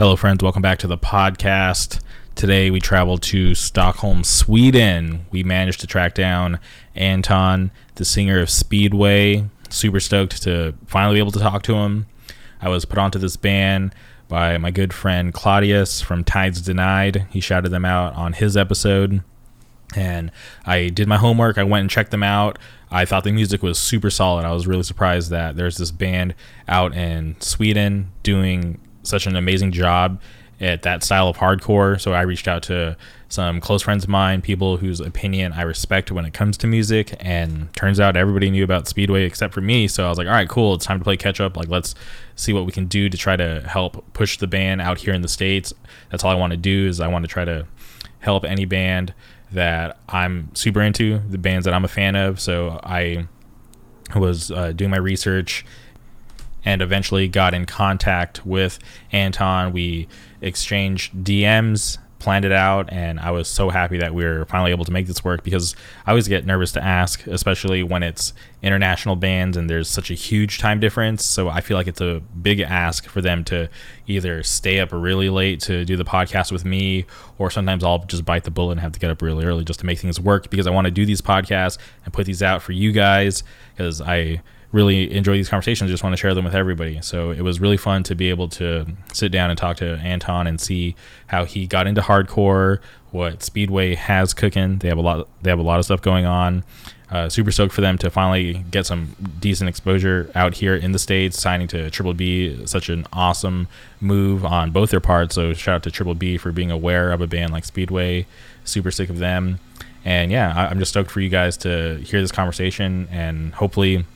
Hello, friends. Welcome back to the podcast. Today we traveled to Stockholm, Sweden. We managed to track down Anton, the singer of Speedway. Super stoked to finally be able to talk to him. I was put onto this band by my good friend Claudius from Tides Denied. He shouted them out on his episode. And I did my homework. I went and checked them out. I thought the music was super solid. I was really surprised that there's this band out in Sweden doing such an amazing job at that style of hardcore. So I reached out to some close friends of mine, people whose opinion I respect when it comes to music. And turns out everybody knew about Speedway except for me. So I was like, all right, cool. It's time to play catch up. Like, let's see what we can do to try to help push the band out here in the States. That's all I want to do is I want to try to help any band that I'm super into, the bands that I'm a fan of. So I was uh, doing my research and eventually got in contact with Anton. We exchanged DMs, planned it out, and I was so happy that we were finally able to make this work because I always get nervous to ask, especially when it's international bands and there's such a huge time difference. So I feel like it's a big ask for them to either stay up really late to do the podcast with me, or sometimes I'll just bite the bullet and have to get up really early just to make things work because I want to do these podcasts and put these out for you guys because I really enjoy these conversations. Just want to share them with everybody. So it was really fun to be able to sit down and talk to Anton and see how he got into hardcore, what Speedway has cooking. They have a lot. They have a lot of stuff going on. Uh, super stoked for them to finally get some decent exposure out here in the states. Signing to Triple B, such an awesome move on both their parts. So shout out to Triple B for being aware of a band like Speedway. Super sick of them. And yeah, I'm just stoked for you guys to hear this conversation and hopefully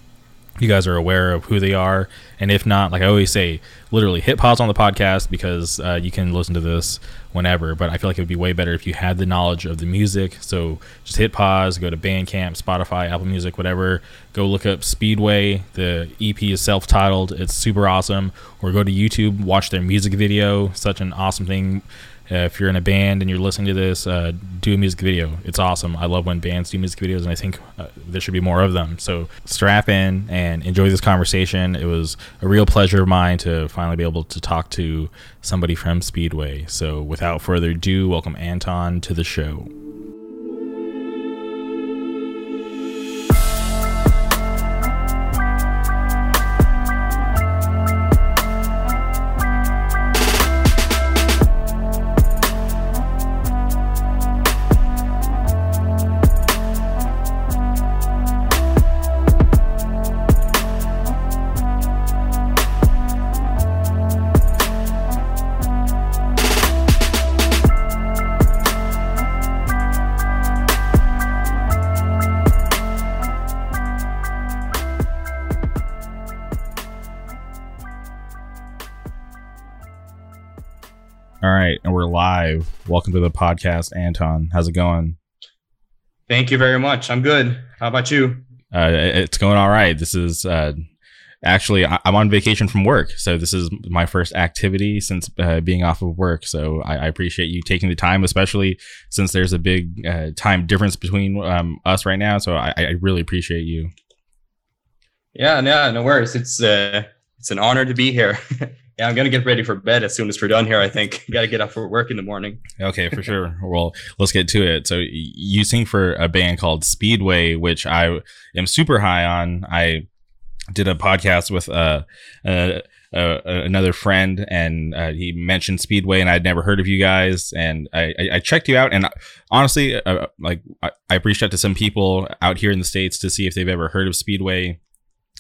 you guys are aware of who they are. And if not, like I always say, literally hit pause on the podcast because uh, you can listen to this whenever. But I feel like it would be way better if you had the knowledge of the music. So just hit pause, go to Bandcamp, Spotify, Apple Music, whatever. Go look up Speedway. The EP is self titled, it's super awesome. Or go to YouTube, watch their music video. Such an awesome thing uh, if you're in a band and you're listening to this, uh, do a music video. It's awesome. I love when bands do music videos, and I think uh, there should be more of them. So strap in and enjoy this conversation. It was a real pleasure of mine to finally be able to talk to somebody from Speedway. So without further ado, welcome Anton to the show. To the podcast, Anton. How's it going? Thank you very much. I'm good. How about you? Uh, it's going all right. This is uh, actually I- am on vacation from work, so this is my first activity since uh, being off of work. So I-, I, appreciate you taking the time, especially since there's a big uh, time difference between um, us right now. So I-, I really appreciate you. Yeah, no, no worries. It's uh, it's an honor to be here. Yeah, I'm gonna get ready for bed as soon as we're done here. I think got to get up for work in the morning. Okay, for sure. well, let's get to it. So you sing for a band called Speedway, which I am super high on. I did a podcast with uh, uh, uh another friend, and uh, he mentioned Speedway, and I'd never heard of you guys, and I, I, I checked you out, and honestly, uh, like I, I reached out to some people out here in the states to see if they've ever heard of Speedway.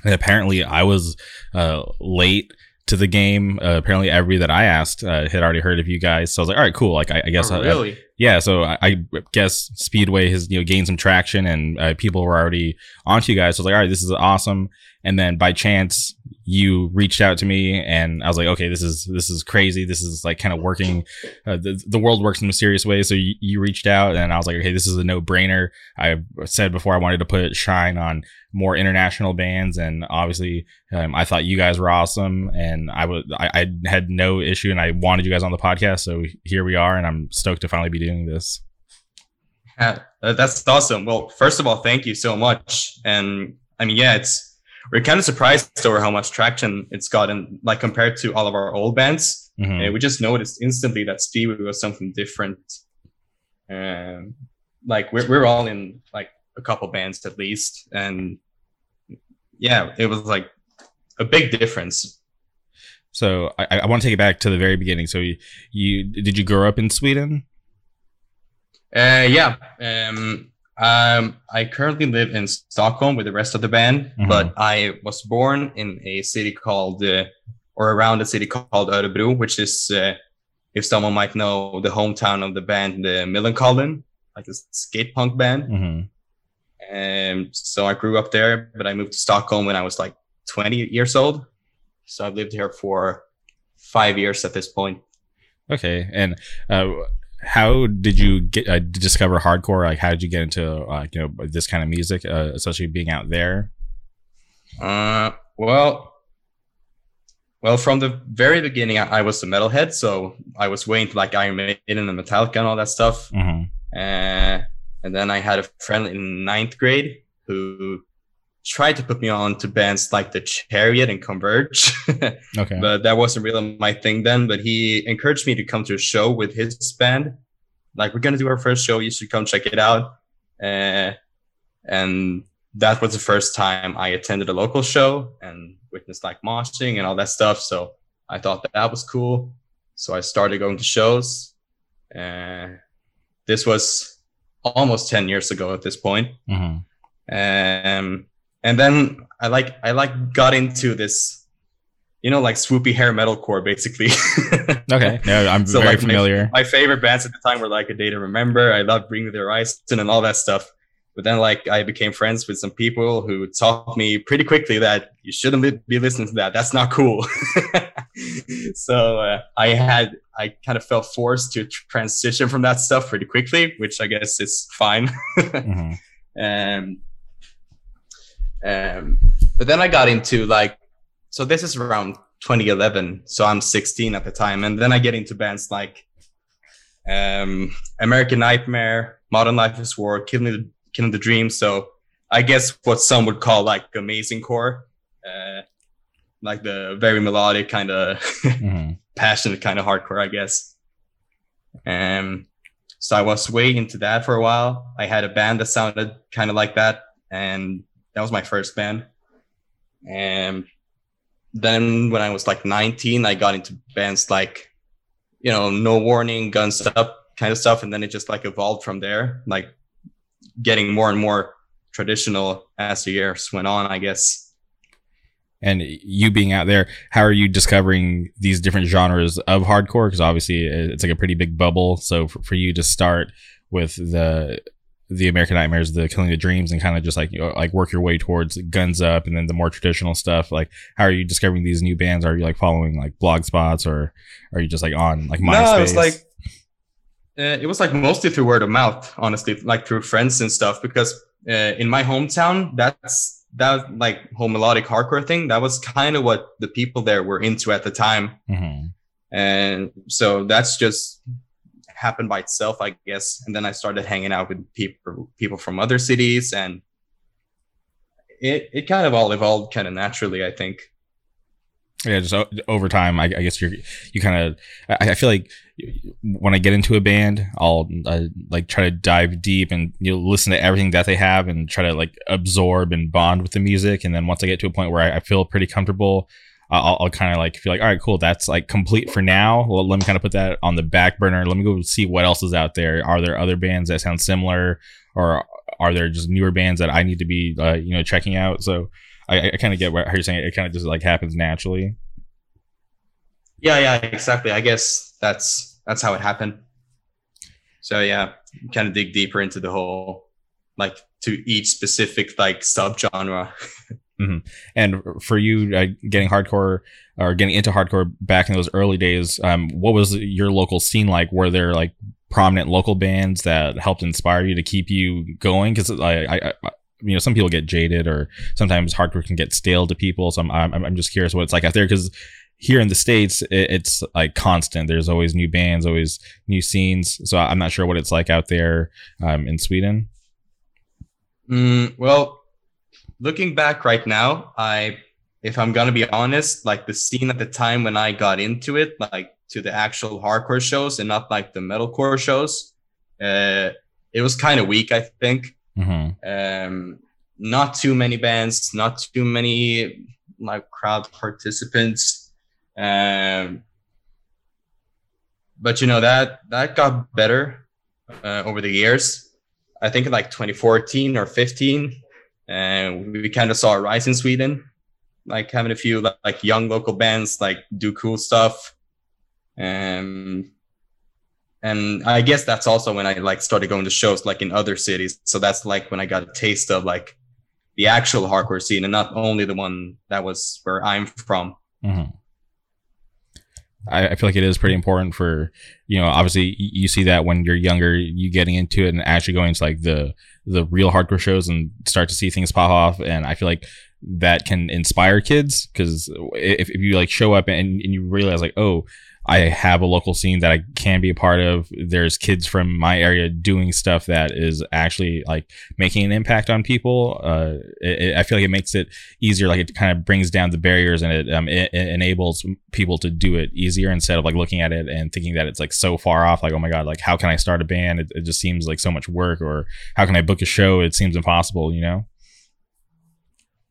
And apparently, I was uh, late to the game. Uh, apparently, everybody that I asked uh, had already heard of you guys. So I was like, all right, cool. Like, I, I guess. Oh, really? I, yeah. So I, I, guess Speedway has you know gained some traction, and uh, people were already onto you guys. So I was like, all right, this is awesome. And then by chance, you reached out to me, and I was like, okay, this is this is crazy. This is like kind of working. Uh, the the world works in mysterious ways. So you, you reached out, and I was like, okay, this is a no brainer. I said before I wanted to put shine on more international bands, and obviously, um, I thought you guys were awesome, and I was I, I had no issue, and I wanted you guys on the podcast. So here we are, and I'm stoked to finally be doing this. Yeah, that's awesome. Well, first of all, thank you so much. And I mean, yeah, it's we're kind of surprised over how much traction it's gotten, like compared to all of our old bands. Mm-hmm. And we just noticed instantly that Speedway was something different. Um, like we're we're all in like a couple bands at least, and yeah, it was like a big difference. So I, I want to take it back to the very beginning. So you, you did you grow up in Sweden? Uh, yeah. Um, um, I currently live in Stockholm with the rest of the band, mm-hmm. but I was born in a city called, uh, or around a city called Örebro, which is, uh, if someone might know, the hometown of the band uh, Millencolin, like a skate punk band. Mm-hmm. And so I grew up there, but I moved to Stockholm when I was like 20 years old. So I've lived here for five years at this point. Okay, and uh, how did you get uh, discover hardcore? Like, how did you get into uh, you know this kind of music, uh, especially being out there? Uh, well, well, from the very beginning, I, I was a metalhead, so I was way into like Iron Maiden and Metallica and all that stuff. Mm-hmm. Uh, and then I had a friend in ninth grade who tried to put me on to bands like the Chariot and Converge. okay. But that wasn't really my thing then. But he encouraged me to come to a show with his band. Like, we're going to do our first show. You should come check it out. Uh, and that was the first time I attended a local show and witnessed like moshing and all that stuff. So I thought that, that was cool. So I started going to shows. Uh, this was almost 10 years ago at this point. Mm-hmm. Um, and then I like I like got into this, you know, like swoopy hair metalcore basically. okay, no, I'm so very like familiar. My, my, favorite bands at the time were like A Day to Remember. I loved Bring Me the Horizon and all that stuff. But then like I became friends with some people who taught me pretty quickly that you shouldn't be listening to that. That's not cool. so uh, I had I kind of felt forced to transition from that stuff pretty quickly, which I guess is fine. mm-hmm. And um, but then I got into like, so this is around 2011. So I'm 16 at the time. And then I get into bands like um, American Nightmare, Modern Life is War, Killing the, Killing the Dream. So I guess what some would call like amazing core, uh, like the very melodic kind of mm-hmm. passionate kind of hardcore, I guess. Um, so I was way into that for a while. I had a band that sounded kind of like that, and that was my first band. And then when I was like 19, I got into bands like, you know, No Warning, Guns Up kind of stuff. And then it just like evolved from there, like getting more and more traditional as the years went on, I guess. And you being out there, how are you discovering these different genres of hardcore? Because obviously uh, it's like a pretty big bubble. So for, for you to start with the the American Nightmares, the Killing the Dreams, and kind of just like you know, like work your way towards Guns Up, and then the more traditional stuff. Like, how are you discovering these new bands? Are you like following like blog spots, or are you just like on like MySpace? No, it's like uh, it was like mostly through word of mouth, honestly, like through friends and stuff. Because uh, in my hometown, that's that like whole melodic hardcore thing. That was kind of what the people there were into at the time, mm-hmm. and so that's just happened by itself, I guess. And then I started hanging out with people people from other cities, and it it kind of all evolved kind of naturally, I think. Yeah, just over time, I, I guess you're you kind of. I, I, feel like when I get into a band, I'll uh, like try to dive deep and you know, listen to everything that they have and try to like absorb and bond with the music. And then once I get to a point where I, I feel pretty comfortable, I'll, I'll kind of like feel like, all right, cool, that's like complete for now. Well, let me kind of put that on the back burner. Let me go see what else is out there. Are there other bands that sound similar, or are there just newer bands that I need to be, uh, you know, checking out? So I, I kind of get what you're saying. It kind of just like happens naturally. Yeah, yeah, exactly. I guess that's that's how it happened. So yeah, kind of dig deeper into the whole, like to each specific like subgenre. Mm-hmm. And for you, uh, getting hardcore or getting into hardcore back in those early days, um, what was your local scene like? Were there like prominent local bands that helped inspire you to keep you going? Because I, I, I, you know, some people get jaded, or sometimes hardcore can get stale to people. So I'm, I'm, I'm just curious what it's like out there because here in the states it, it's like constant there's always new bands always new scenes so i'm not sure what it's like out there um, in sweden mm, well looking back right now, I if I'm gonna be honest, like the scene at the time when I got into it, like to the actual hardcore shows and not like the metalcore shows. Uh, it was kind of weak, I think. Mm-hmm. Um, not too many bands, not too many like crowd participants. Um, but you know that that got better uh, over the years. I think in like 2014 or 15, and we kind of saw a rise in Sweden, like having a few like, young local bands like do cool stuff. and and I guess that's also when I like started going to shows like in other cities. So that's like when I got a taste of like the actual hardcore scene and not only the one that was where I'm from. Mm-hmm. I, I, feel like it is pretty important for you know obviously you see that when you're younger you getting into it and actually going to like the the real hardcore shows and start to see things pop off. And I feel like that can inspire kids because if, if you like show up and, and you realize like oh I have a local scene that I can be a part of. There's kids from my area doing stuff that is actually like making an impact on people. Uh, it, it, I feel like it makes it easier. Like it kind of brings down the barriers and it, um, it, enables people to do it easier instead of like looking at it and thinking that it's like so far off. Like, oh my God, like how can I start a band? It, it just seems like so much work or how can I book a show? It seems impossible, you know?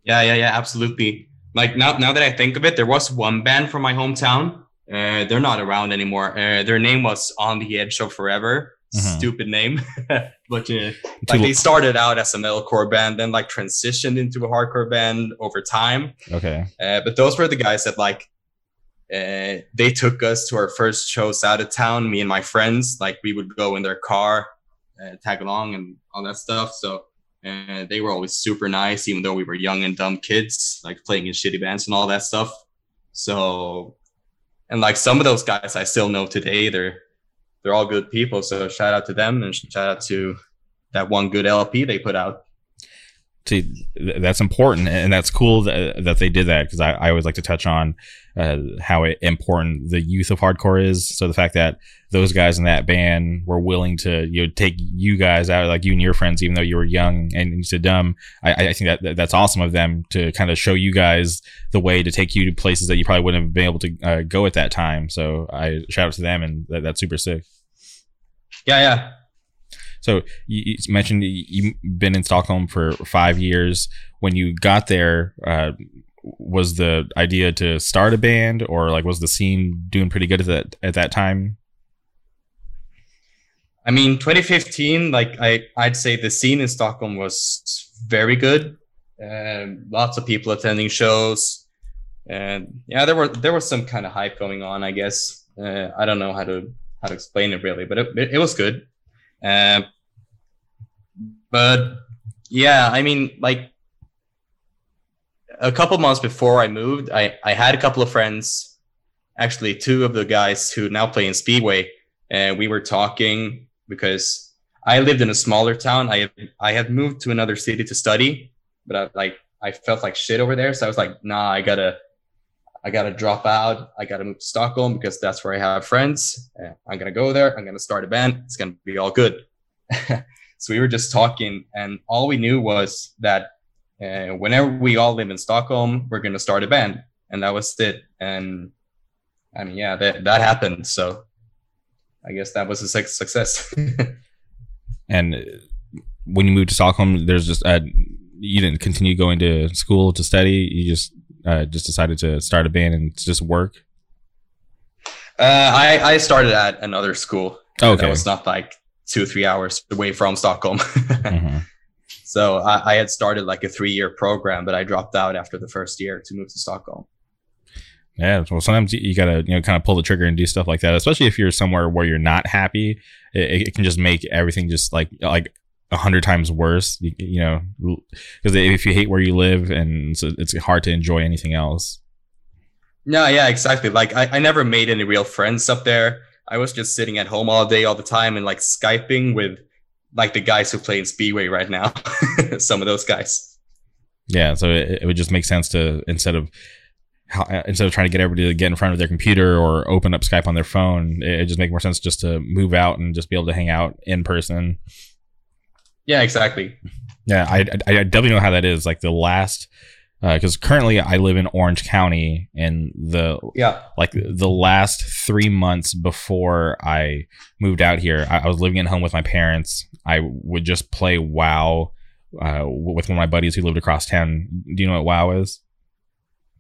Yeah, yeah, yeah, absolutely. Like now, now that I think of it, there was one band from my hometown uh, they're not around anymore. Uh, their name was On the Edge of Forever. Mm-hmm. Stupid name, but uh, like they started out as a metalcore band, then like transitioned into a hardcore band over time. Okay. Uh, but those were the guys that like uh, they took us to our first shows out of town. Me and my friends, like we would go in their car, uh, tag along, and all that stuff. So uh, they were always super nice, even though we were young and dumb kids, like playing in shitty bands and all that stuff. So and like some of those guys I still know today. They're they're all good people. So shout out to them and shout out to that one good LP they put out. See, that's important and that's cool that, that they did that because I, I always like to touch on uh, how important the youth of hardcore is. So the fact that those guys in that band were willing to you know take you guys out, like you and your friends, even though you were young and you said dumb. I, I think that that's awesome of them to kind of show you guys the way to take you to places that you probably wouldn't have been able to uh, go at that time. So I shout out to them, and that, that's super sick. Yeah, yeah. So you, you mentioned you've been in Stockholm for five years. When you got there, uh, was the idea to start a band or like was the scene doing pretty good at that at that time? I mean 2015 like i i'd say the scene in stockholm was very good. And lots of people attending shows. And yeah there were there was some kind of hype going on i guess. Uh, i don't know how to how to explain it really but it, it was good uh, but yeah i mean like a couple months before I moved, I, I had a couple of friends, actually two of the guys who now play in Speedway, and we were talking because I lived in a smaller town. I I had moved to another city to study, but I, like I felt like shit over there, so I was like, nah, I gotta I gotta drop out. I gotta move to Stockholm because that's where I have friends. I'm gonna go there. I'm gonna start a band. It's gonna be all good. so we were just talking, and all we knew was that and whenever we all live in Stockholm, we're going to start a band. And that was it. And I mean, yeah, that, that happened. So I guess that was a success. and when you moved to Stockholm, there's just, uh, you didn't continue going to school to study. You just, uh, just decided to start a band and just work. Uh, I, I started at another school. Okay. It was not like two or three hours away from Stockholm. mm-hmm. So I, I had started like a three year program, but I dropped out after the first year to move to Stockholm. Yeah, well, sometimes you gotta you know kind of pull the trigger and do stuff like that, especially if you're somewhere where you're not happy. It, it can just make everything just like like a hundred times worse. You, you know, because if you hate where you live, and so it's hard to enjoy anything else. No, yeah, exactly. Like I, I never made any real friends up there. I was just sitting at home all day, all the time, and like skyping with like the guys who play in Speedway right now, some of those guys. Yeah, so it, it, would just make sense to instead of instead of trying to get everybody to get in front of their computer or open up Skype on their phone, it, it just make more sense just to move out and just be able to hang out in person. Yeah, exactly. Yeah, I, I, I definitely know how that is. Like the last because uh, currently I live in Orange County, and the yeah like the last three months before I moved out here, I, I was living at home with my parents. I would just play WoW uh, with one of my buddies who lived across town. Do you know what WoW is?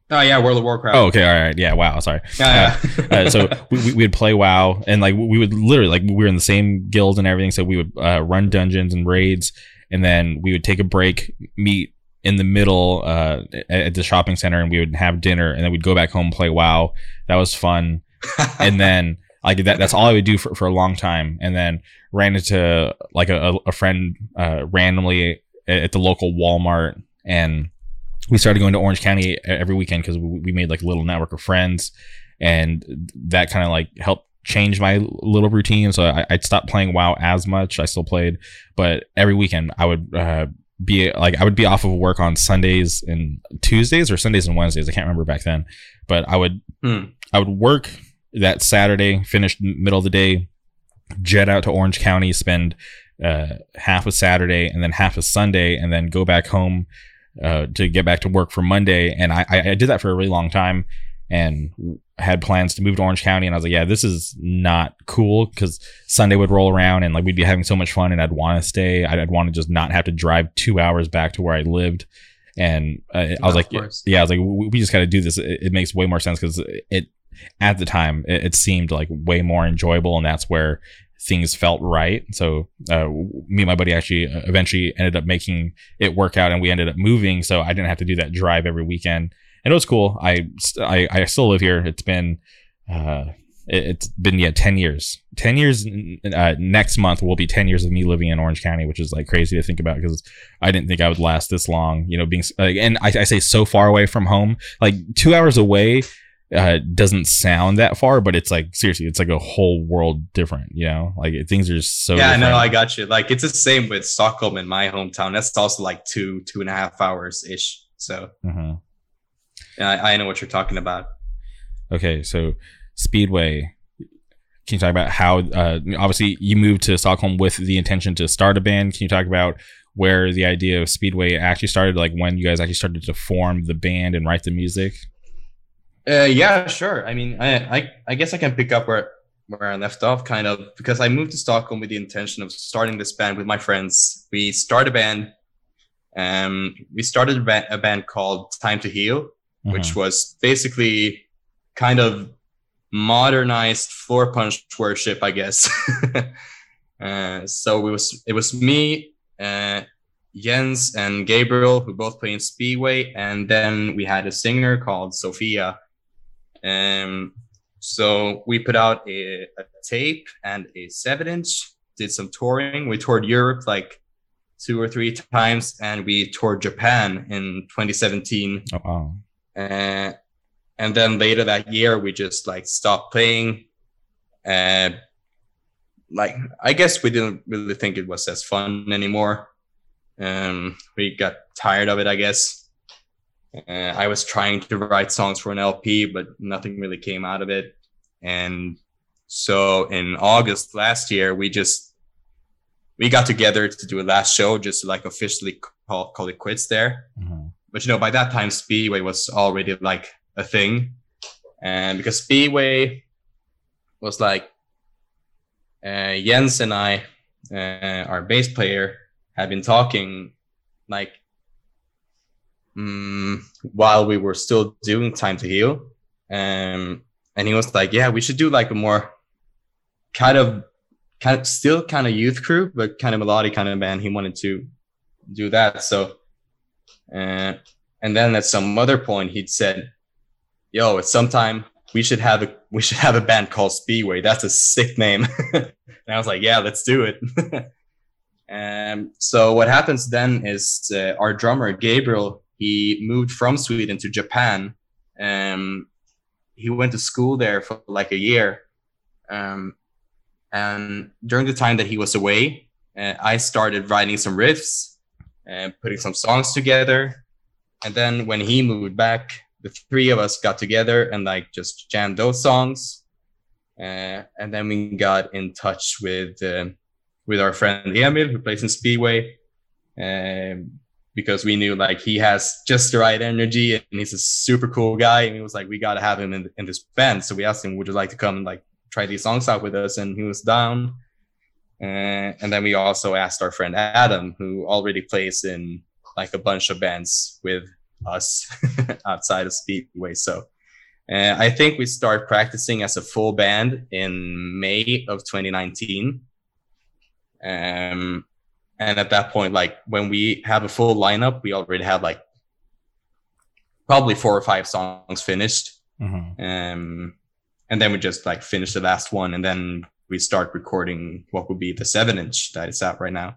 Oh yeah, World of Warcraft. Oh okay, all right, yeah, WoW. Sorry. Yeah, yeah. uh, uh, so we, we would play WoW, and like we would literally like we were in the same guild and everything. So we would uh, run dungeons and raids, and then we would take a break, meet in the middle uh, at the shopping center, and we would have dinner, and then we'd go back home play WoW. That was fun, and then like that. That's all I would do for, for a long time, and then ran into like a, a friend uh, randomly at the local Walmart, and we started going to Orange County every weekend because we made like a little network of friends, and that kind of like helped change my little routine. So I, would stopped playing WoW as much. I still played, but every weekend I would uh, be like I would be off of work on Sundays and Tuesdays or Sundays and Wednesdays. I can't remember back then, but I would mm. I would work that Saturday, finish middle of the day, jet out to Orange County, spend uh, half of Saturday and then half of Sunday, and then go back home uh, to get back to work for Monday. And I, I did that for a really long time and had plans to move to Orange County. And I was like, yeah, this is not cool because Sunday would roll around and like we'd be having so much fun and I'd want to stay. I'd, I'd want to just not have to drive two hours back to where I lived. And uh, I was like, yeah, I was like, we, we just got to do this. It, it, makes way more sense because it, at the time, it, it, seemed like way more enjoyable. And that's where things felt right. So uh, me and my buddy actually uh, eventually ended up making it work out and we ended up moving. So I didn't have to do that drive every weekend. And it was cool. I, I, I still live here. It's been, uh, it, has been yeah 10 years 10 years uh, next month will be 10 years of me living in orange county which is like crazy to think about because i didn't think i would last this long you know being and I, I say so far away from home like two hours away uh, doesn't sound that far, but it's like seriously, it's like a whole world different. You know, like things are just so. Yeah, different. no, I got you. Like it's the same with Stockholm in my hometown. That's also like two two and a half hours ish. So, yeah, I, I know what you're talking about. Okay, so Speedway. Can you talk about how? Uh, obviously, you moved to Stockholm with the intention to start a band. Can you talk about where the idea of Speedway actually started? Like when you guys actually started to form the band and write the music? Uh, yeah, sure. I mean, I, I, I guess I can pick up where where I left off, kind of, because I moved to Stockholm with the intention of starting this band with my friends. We started a band. Um, we started a, ba- a band called Time to Heal, mm-hmm. which was basically kind of modernized Floorpunch worship, I guess. uh, so it was it was me, uh, Jens, and Gabriel who both play in Speedway, and then we had a singer called Sophia um, so we put out a, a tape and a seven inch, did some touring. We toured Europe like two or three times, and we toured Japan in 2017. Oh, wow. Uh, and then later that year, we just like stopped playing. Uh, like I guess we didn't really think it was as fun anymore. Um, we got tired of it, I guess. Uh, I was trying to write songs for an LP, but nothing really came out of it. And so in August last year, we just we got together to do a last show, just like officially call call it quits there. Mm-hmm. But you know, by that time, Speedway was already like a thing, and because Speedway was like uh, Jens and I, uh, our bass player, had been talking like um, while we were still doing Time to Heal. Um, and he was like, yeah, we should do like a more kind of, kind of still kind of youth crew, but kind of melodic kind of band. He wanted to do that. So, uh, and then at some other point, he'd said, yo, it's sometime we should have a, we should have a band called Speedway. That's a sick name. and I was like, yeah, let's do it. And um, so what happens then is uh, our drummer Gabriel he moved from Sweden to Japan. Um, he went to school there for like a year. Um, and during the time that he was away, uh, I started writing some riffs and putting some songs together. And then when he moved back, the three of us got together and like just jammed those songs. Uh, and then we got in touch with uh, with our friend Emil, who plays in Speedway. Um, because we knew like he has just the right energy and he's a super cool guy. And he was like, we got to have him in, in this band. So we asked him, would you like to come and like try these songs out with us? And he was down. And then we also asked our friend Adam, who already plays in like a bunch of bands with us outside of Speedway. So I think we start practicing as a full band in May of 2019. Um, and at that point, like when we have a full lineup, we already have like probably four or five songs finished. Mm-hmm. Um, and then we just like finish the last one, and then we start recording what would be the seven inch that is out right now.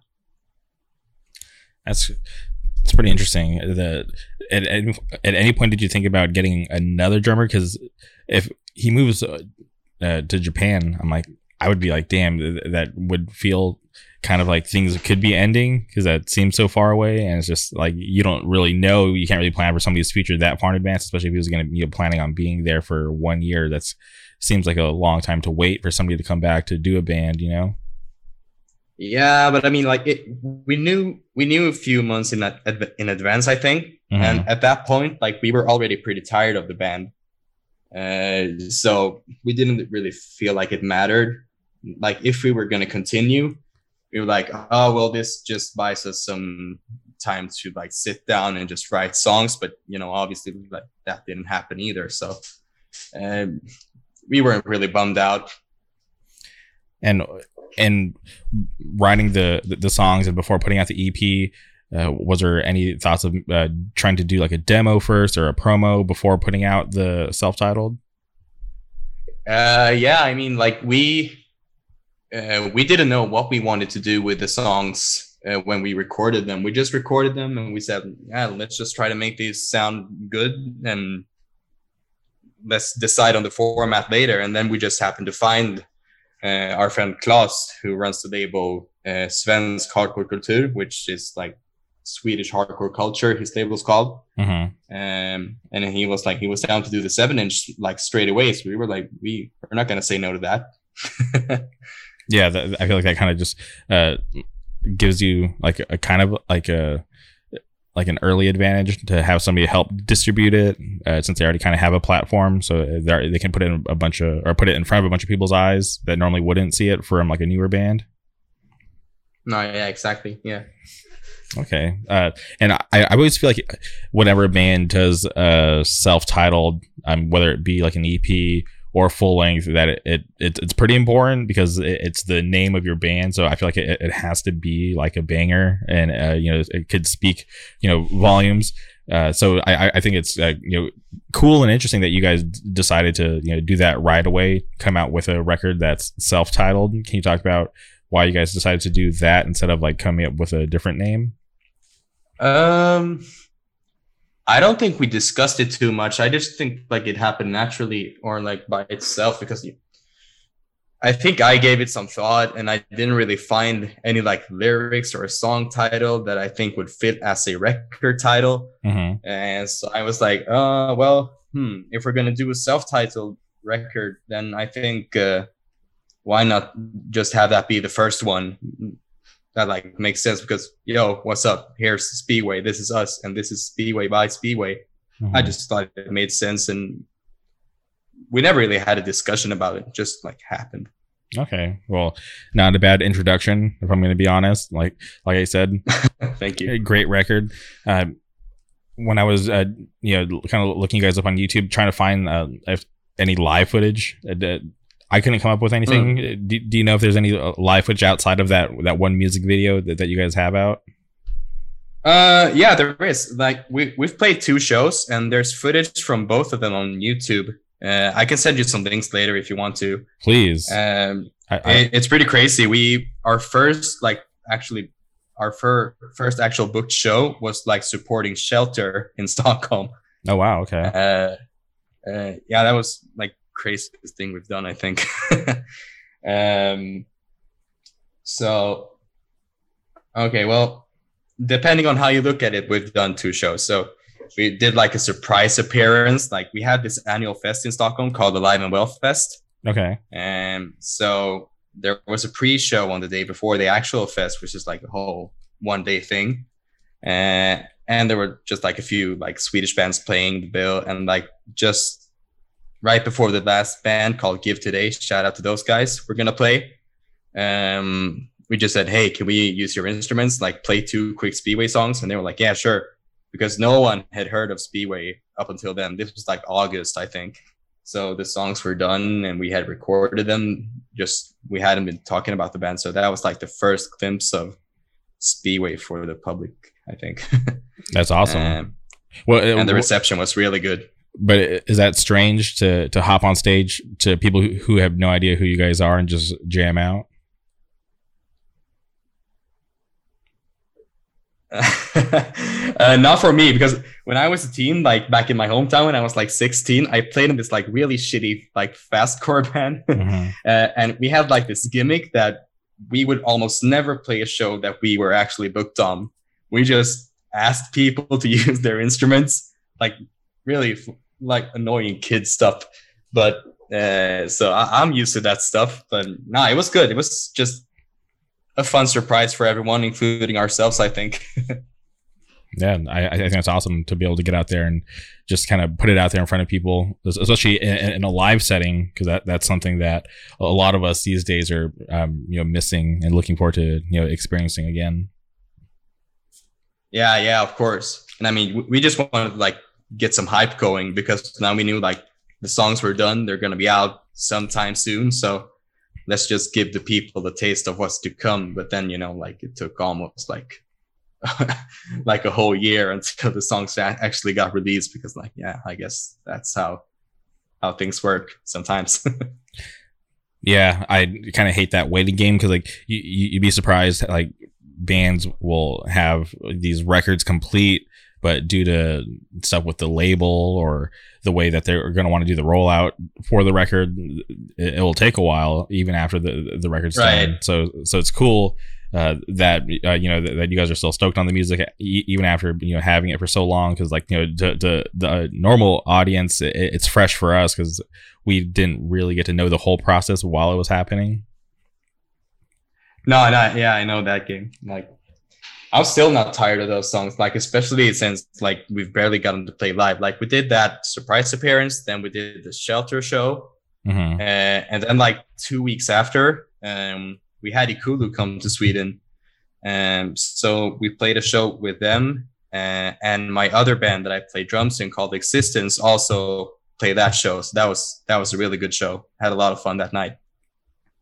That's it's pretty interesting. The at, at, at any point did you think about getting another drummer? Because if he moves uh, uh, to Japan, I'm like, I would be like, damn, that would feel kind of like things could be ending because that seems so far away and it's just like you don't really know. You can't really plan for somebody's future that far in advance especially if he was going to be planning on being there for one year. That's seems like a long time to wait for somebody to come back to do a band you know? Yeah but i mean like it we knew we knew a few months in that in advance i think. Mm-hmm. and at that point like we were already pretty tired of the band. Uh, so we didn't really feel like it mattered. Like if we were going to continue we were like, oh well, this just buys us some time to like sit down and just write songs. But you know, obviously, like that didn't happen either. So um, we weren't really bummed out. And and writing the the songs and before putting out the EP. Uh, was there any thoughts of uh, trying to do like a demo first or a promo before putting out the self-titled? Uh, yeah, I mean, like we uh, we didn't know what we wanted to do with the songs uh, when we recorded them. We just recorded them and we said, yeah, let's just try to make these sound good and let's decide on the format later. And then we just happened to find uh, our friend Klaus, who runs the label uh, Svensk Hardcore Kultur, which is like Swedish hardcore culture. His label's called, mm-hmm. um, and he was like, he was down to do the seven inch like straight away. So we were like, we we're not gonna say no to that. yeah, that, I feel like that kind of just uh, gives you like a, a, kind of like a like an early advantage to have somebody help distribute it uh, since they already kind of have a platform. So they can put it in a bunch of or put it in front of a bunch of people's eyes that normally wouldn't see it from like a newer band. No yeah exactly yeah. Okay uh, and I, I always feel like whenever a band does a self-titled um, whether it be like an ep or full length that it, it, it it's pretty important because it, it's the name of your band. So i feel like it, it has to be like a banger and uh, you know it could speak you know volumes. Uh, so I, I think it's uh, you know cool and interesting that you guys decided to you know do that right away come out with a record that's self-titled. Can you talk about why you guys decided to do that instead of like coming up with a different name? Um I don't think we discussed it too much. I just think like it happened naturally or like by itself because you, I think I gave it some thought and I didn't really find any like lyrics or a song title that I think would fit as a record title. Mm-hmm. And so I was like, uh, well, hmm, if we're going to do a self titled record, then I think, uh, why not just have that be the first one? That like makes sense because yo, what's up? Here's Speedway. This is us, and this is Speedway by Speedway. Mm-hmm. I just thought it made sense, and we never really had a discussion about it. Just like happened. Okay, well, not a bad introduction, if I'm going to be honest. Like, like I said, thank you. Great record. Uh, when I was, uh, you know, kind of looking you guys up on YouTube, trying to find uh, if any live footage, uh, I couldn't come up with anything. Mm. Do, do, you know if there's any uh, live footage outside of that that one music video that, that you guys have out? Uh, yeah, there is. Like we we've played two shows, and there's footage from both of them on YouTube. Uh, I can send you some links later if you want to. Please. Um, I, I, it, it's pretty crazy. We our first like actually our fir- first actual booked show was like supporting shelter in Stockholm. Oh wow! Okay. Uh, uh, yeah, that was like craziest thing we've done, I think. um, so, okay, well, depending on how you look at it, we've done two shows. So we did like a surprise appearance. Like we had this annual fest in Stockholm called the Live and Wealth Fest. Okay. And so there was a pre-show on the day before the actual fest, which is like a whole one day thing. Uh, and there were just like a few like Swedish bands playing the bill, and like just right before the last band called Give Today, shout out to those guys, we're gonna play. Um, we just said, hey, can we use your instruments? Like play two quick Speedway songs, and they were like, yeah, sure, because no one had heard of Speedway up until then. This was like August, I think. So the songs were done, and we had recorded them. Just we hadn't been talking about the band, so that was like the first glimpse of Speedway for the public. I think. That's awesome. Um, well, it, and the reception was really good. But is that strange to to hop on stage to people who, who have no idea who you guys are and just jam out? uh, not for me because when I was a teen, like back in my hometown when I was like 16, I played in this like really shitty like fastcore band, mm-hmm. uh, and we had like this gimmick that we would almost never play a show that we were actually booked on. We just asked people to use their instruments, like really like annoying kid stuff. But uh, so I, am used to that stuff. But nah, it was good. It was just a fun surprise for everyone, including ourselves. I think. yeah, I, I think that's awesome to be able to get out there and just kind of put it out there in front of people, especially in, in a live setting, because that, that's something that a lot of us these days are, um, you know, missing and looking forward to, you know, experiencing again. Yeah, yeah, of course. And I mean, we just wanted to like get some hype going because now we knew like the songs were done, they're gonna be out sometime soon. So let's just give the people the taste of what's to come. But then you know, like it took almost like like a whole year until the songs actually got released because like yeah, I guess that's how how things work sometimes. yeah, I kind of hate that waiting game because like you, you'd be surprised like bands will have these records complete but due to stuff with the label or the way that they're going to want to do the rollout for the record, it, will take a while even after the the record's right. done. So so it's cool uh, that uh, you know that, that, you guys are still stoked on the music e- even after you know having it for so long because like you know to, to the normal audience it, it's fresh for us because we didn't really get to know the whole process while it was happening. No, no, yeah, I know that game. Like I'm still not tired of those songs, like especially since like we've barely gotten to play live. Like we did that surprise appearance, then we did the shelter show, mm-hmm. uh, and then like two weeks after, um, we had Ekulu come to Sweden, and um, so we played a show with them, uh, and my other band that I play drums in called Existence also played that show. So that was that was a really good show. Had a lot of fun that night.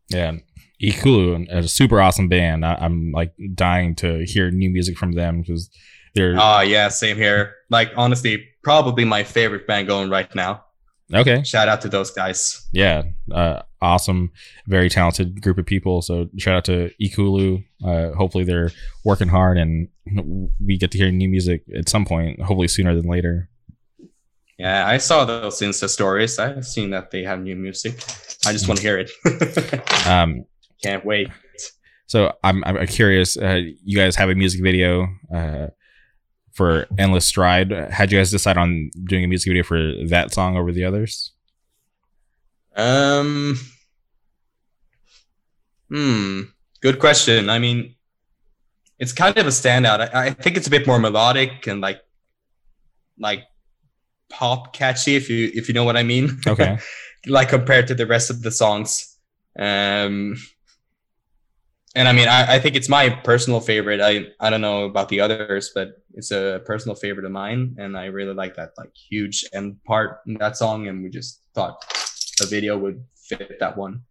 Yeah, Ekulu, a super awesome band. I, am like dying to hear new music from them because they're. Oh yeah, same here. Like honestly, probably my favorite band going right now. Okay. Shout out to those guys. Yeah, uh, awesome, very talented group of people. So shout out to Ekulu. Uh, hopefully they're working hard and we get to hear new music at some point. Hopefully sooner than later. Yeah, I saw those Insta stories. I've seen that they have new music. I just want to hear it. um, can't wait. So I'm I'm curious. Uh, you guys have a music video uh, for "Endless Stride." How'd you guys decide on doing a music video for that song over the others? Um. Hmm. Good question. I mean, it's kind of a standout. I, I think it's a bit more melodic and like, like pop catchy if you if you know what I mean. Okay. like compared to the rest of the songs. Um and I mean, I, I think it's my personal favorite. I, I don't know about the others, but it's a personal favorite of mine. And I really like that like huge end part in that song. And we just thought a video would fit that one.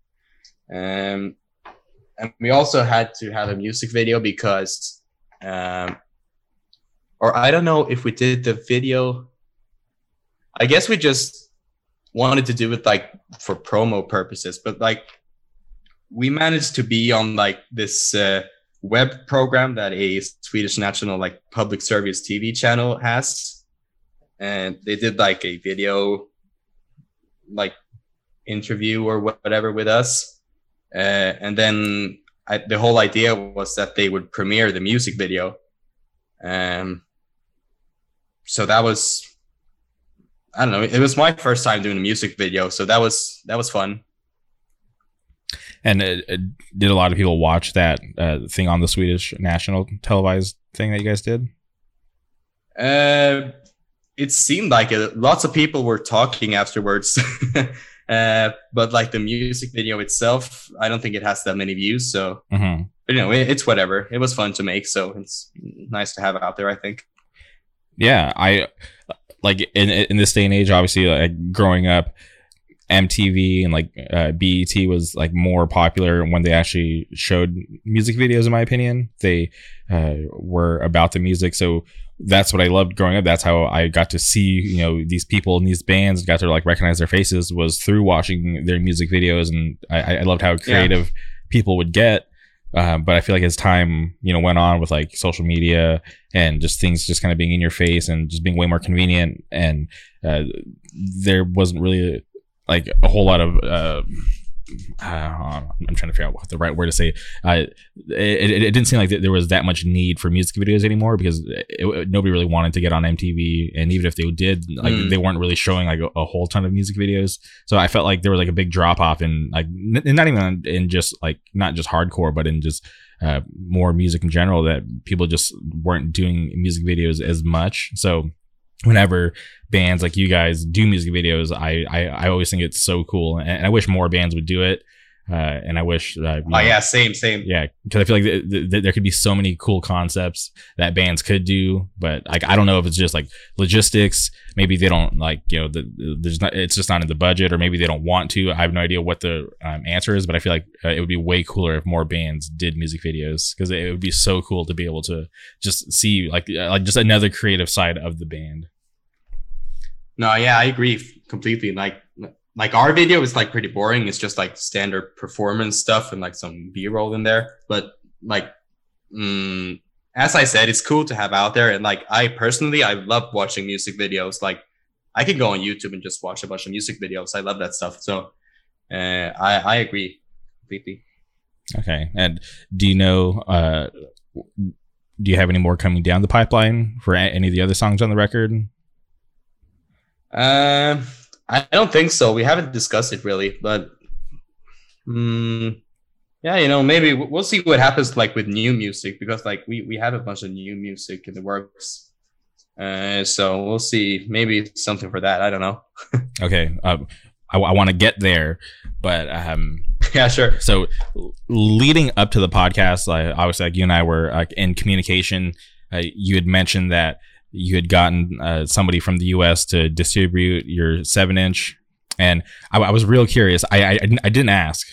Um, and we also had to have a music video because, um, or I don't know if we did the video. I guess we just wanted to do it like for promo purposes, but like we managed to be on like this uh, web program that a Swedish national like public service TV channel has, and they did like a video, like interview or whatever with us, uh, and then I, the whole idea was that they would premiere the music video, um, so that was I don't know. It was my first time doing a music video, so that was that was fun. And it, it, did a lot of people watch that uh, thing on the Swedish national televised thing that you guys did? Uh, it seemed like it. Lots of people were talking afterwards. uh, but like the music video itself, I don't think it has that many views. So, mm-hmm. but, you know, it, it's whatever. It was fun to make, so it's nice to have it out there. I think. Yeah, I like in in this day and age. Obviously, like growing up, MTV and like uh, BET was like more popular when they actually showed music videos. In my opinion, they uh, were about the music. So that's what I loved growing up. That's how I got to see, you know, these people and these bands got to like recognize their faces was through watching their music videos. And I, I loved how creative yeah. people would get. Uh, but I feel like as time, you know, went on with like social media and just things just kind of being in your face and just being way more convenient and uh, there wasn't really like a whole lot of uh, uh, I'm trying to figure out what the right word to say. Uh, it, it, it, didn't seem like there was that much need for music videos anymore because it, nobody really wanted to get on MTV, and even if they did, like mm. they weren't really showing like a, a, whole ton of music videos. So I felt like there was like a big drop off in like n- not even in just like not just hardcore, but in just uh, more music in general that people just weren't doing music videos as much. So whenever bands like you guys do music videos, I I, I always think it's so cool, and I wish more bands would do it. Uh, and I wish. Uh, oh know, yeah, same, same. Yeah, because I feel like th- th- th- there could be so many cool concepts that bands could do, but like I don't know if it's just like logistics. Maybe they don't like you know the, there's not it's just not in the budget, or maybe they don't want to. I have no idea what the um, answer is, but I feel like uh, it would be way cooler if more bands did music videos because it would be so cool to be able to just see like uh, like just another creative side of the band. No, yeah, I agree completely. Like like our video is like pretty boring. It's just like standard performance stuff and like some B roll in there. But like, mm, as I said, it's cool to have out there. And like I personally, I love watching music videos. Like I can go on YouTube and just watch a bunch of music videos. I love that stuff. So uh, I I agree completely. Okay, and do you know? uh do you have any more coming down the pipeline for any of the other songs on the record? Uh, I don't think so. We haven't discussed it really, but um, yeah, you know, maybe we'll see what happens like with new music because like we we have a bunch of new music in the works. Uh, so we'll see. Maybe something for that. I don't know. okay. Um, I, I want to get there, but um, yeah, sure. So leading up to the podcast, like obviously, like you and I were like in communication. Uh, you had mentioned that you had gotten uh, somebody from the U.S. to distribute your seven inch, and I, I was real curious. I I, I didn't ask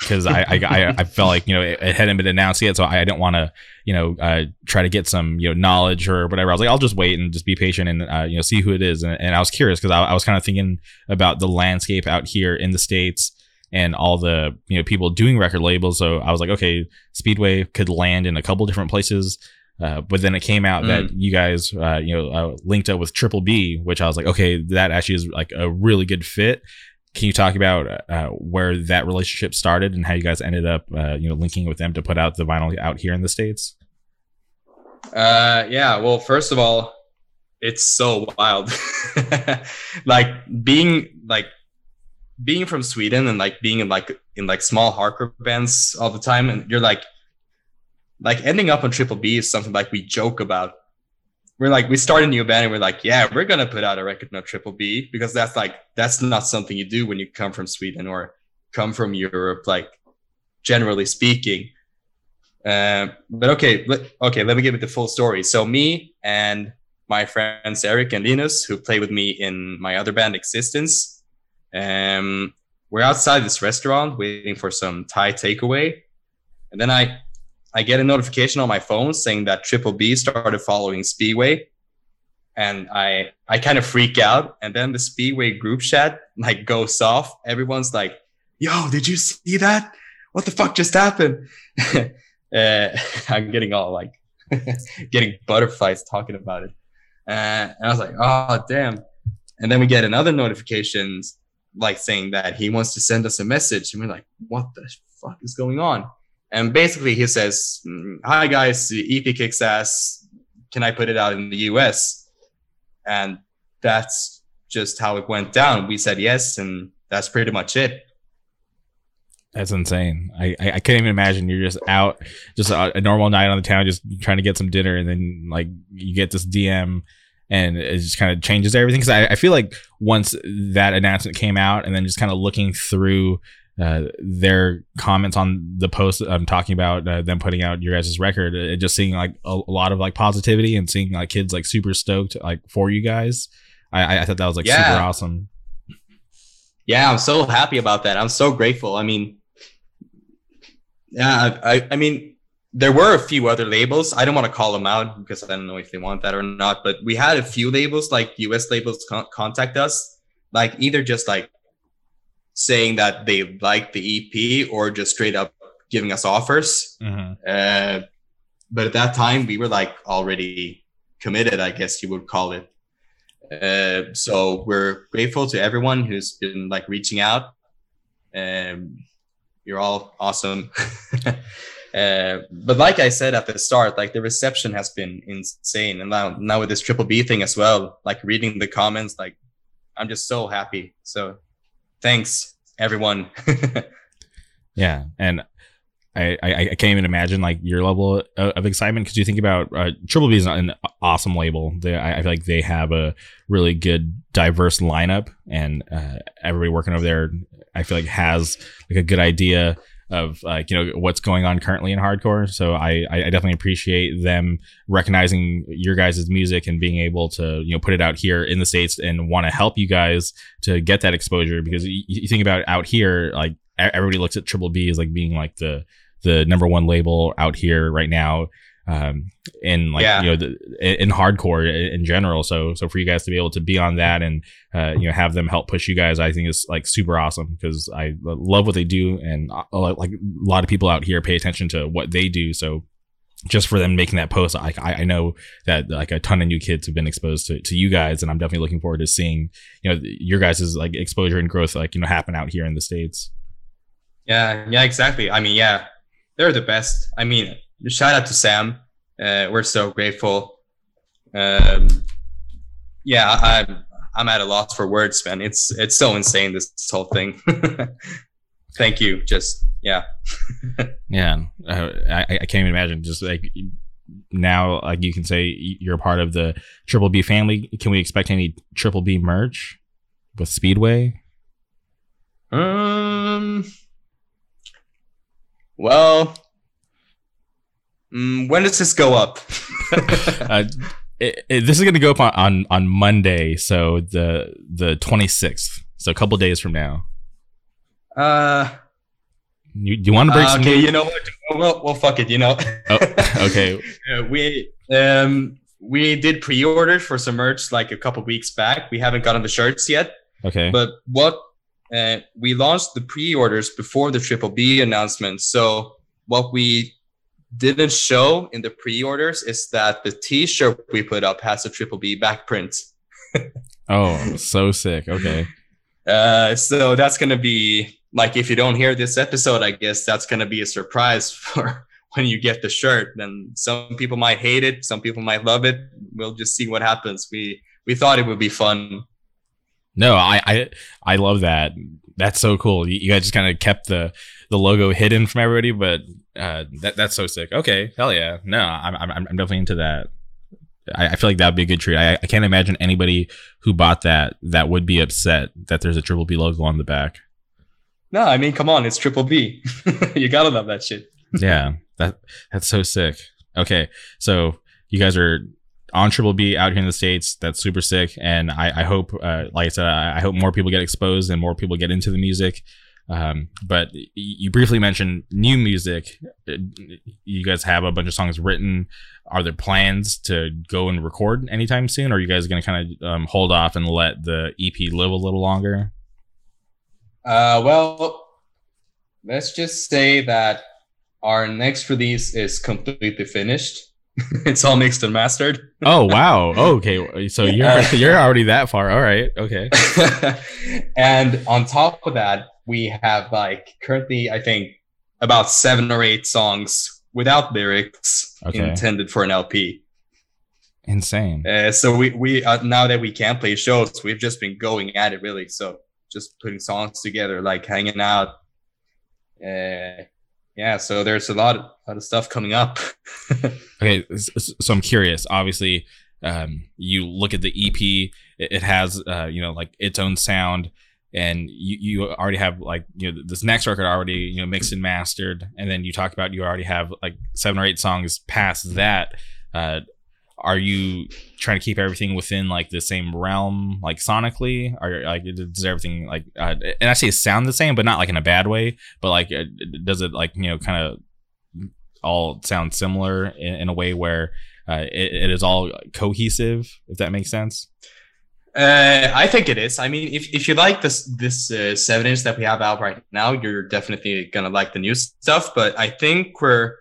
because uh, I, I I felt like you know it, it hadn't been announced yet, so I didn't want to you know uh, try to get some you know knowledge or whatever. I was like, I'll just wait and just be patient and uh, you know see who it is. And, and I was curious because I, I was kind of thinking about the landscape out here in the states and all the you know people doing record labels. So I was like, okay, Speedway could land in a couple different places. Uh, but then it came out mm. that you guys, uh, you know, uh, linked up with Triple B, which I was like, okay, that actually is like a really good fit. Can you talk about uh, where that relationship started and how you guys ended up, uh, you know, linking with them to put out the vinyl out here in the states? yeah. Well, first of all, it's so wild. like being like being from Sweden and like being in like in like small hardcore bands all the time, and you're like like ending up on Triple B is something like we joke about. We're like we start a new band and we're like, yeah, we're gonna put out a record on Triple B because that's like that's not something you do when you come from Sweden or come from Europe, like generally speaking. Uh, but okay, let, okay, let me give it the full story. So me and my friends Eric and Linus, who play with me in my other band Existence, um, we're outside this restaurant waiting for some Thai takeaway, and then I I get a notification on my phone saying that Triple B started following Speedway, and I I kind of freak out. And then the Speedway group chat like goes off. Everyone's like, "Yo, did you see that? What the fuck just happened?" uh, I'm getting all like getting butterflies talking about it, uh, and I was like, "Oh damn!" And then we get another notifications like saying that he wants to send us a message, and we're like, "What the fuck is going on?" And basically, he says, "Hi guys, EP kicks ass. Can I put it out in the US?" And that's just how it went down. We said yes, and that's pretty much it. That's insane. I, I, I can't even imagine you're just out, just a, a, normal night on the town, just trying to get some dinner, and then like you get this DM and it just kind of changes everything. Because I, I feel like once that announcement came out, and then just kind of looking through uh, their comments on the post I'm talking about uh, them putting out your guys' record, and just seeing like a, a, lot of like positivity and seeing like kids like super stoked like for you guys. I, I thought that was like yeah. super awesome. Yeah, I'm so happy about that. I'm so grateful. I mean, yeah, I, I mean, there were a few other labels. I don't want to call them out because I don't know if they want that or not. But we had a few labels, like US labels, con- contact us, like either just like saying that they like the EP or just straight up giving us offers. Mm-hmm. Uh, but at that time, we were like already committed, I guess you would call it. Uh, so we're grateful to everyone who's been like reaching out. Um, you're all awesome. uh, but like I said at the start, like the reception has been insane, and now now with this triple B thing as well, like reading the comments, like I'm just so happy. So thanks everyone. yeah, and I, I, I can't even imagine like your level of, of excitement because you think about uh, Triple B is an awesome label. They, I, feel like they have a really good diverse lineup, and uh, everybody working over there, I feel like has like a good idea of like you know what's going on currently in hardcore. So I I definitely appreciate them recognizing your guys' music and being able to you know put it out here in the states and want to help you guys to get that exposure because you, you think about out here like everybody looks at Triple B as like being like the the number one label out here right now um, in like yeah. you know the, in hardcore in general. So so for you guys to be able to be on that and uh, you know have them help push you guys, I think is like super awesome because I love what they do and uh, like a lot of people out here pay attention to what they do. So just for them making that post, I, I know that like a ton of new kids have been exposed to, to you guys, and I'm definitely looking forward to seeing you know your guys' like exposure and growth like you know happen out here in the states. Yeah, yeah, exactly. I mean, yeah, they're the best. I mean, shout out to Sam. Uh, we're so grateful. Um, yeah, I'm I'm at a loss for words, man. It's it's so insane this, this whole thing. Thank you. Just yeah. yeah, uh, I I can't even imagine. Just like now, like you can say you're part of the Triple B family. Can we expect any Triple B merch with Speedway? Um. Well, Mm, when does this go up? uh, it, it, this is going to go up on, on, on Monday, so the the twenty sixth. So a couple days from now. Uh, you you want to break? Uh, okay, you know what? Well, well, fuck it. You know. oh, okay. uh, we um we did pre-orders for some merch like a couple weeks back. We haven't gotten the shirts yet. Okay. But what uh, we launched the pre-orders before the Triple B announcement. So what we didn't show in the pre-orders is that the t-shirt we put up has a triple b back print. Oh so sick. Okay. Uh so that's gonna be like if you don't hear this episode i guess that's gonna be a surprise for when you get the shirt. Then some people might hate it some people might love it. We'll just see what happens. We we thought it would be fun no i i i love that that's so cool you, you guys just kind of kept the the logo hidden from everybody but uh, that that's so sick. Okay, hell yeah. No, I'm I'm, I'm definitely into that. I, I feel like that would be a good treat. I, I can't imagine anybody who bought that that would be upset that there's a triple B logo on the back. No, I mean, come on, it's triple B. you gotta love that shit. yeah, that that's so sick. Okay, so you guys are on Triple B out here in the states. That's super sick, and I, I hope, uh, like I said, I, I hope more people get exposed and more people get into the music. Um, but you briefly mentioned new music. You guys have a bunch of songs written. Are there plans to go and record anytime soon? Or are you guys going to kind of um, hold off and let the EP live a little longer? Uh, well, let's just say that our next release is completely finished. it's all mixed and mastered. oh wow! Oh, okay, so you're you're already that far. All right, okay. and on top of that, we have like currently I think about seven or eight songs without lyrics okay. intended for an LP. Insane. Uh, so we we uh, now that we can't play shows, we've just been going at it really. So just putting songs together, like hanging out. Uh, yeah, so there's a lot, of, lot of stuff coming up. okay, so I'm curious. Obviously, um, you look at the EP, it, it has uh, you know like its own sound, and you, you already have like you know this next record already you know mixed and mastered, and then you talk about you already have like seven or eight songs past that. Uh, are you trying to keep everything within like the same realm like sonically or like does everything like uh, and i say sound the same but not like in a bad way but like uh, does it like you know kind of all sound similar in, in a way where uh, it, it is all cohesive if that makes sense uh, I think it is. I mean, if, if you like this this uh, seven inch that we have out right now, you're definitely gonna like the new stuff. But I think we're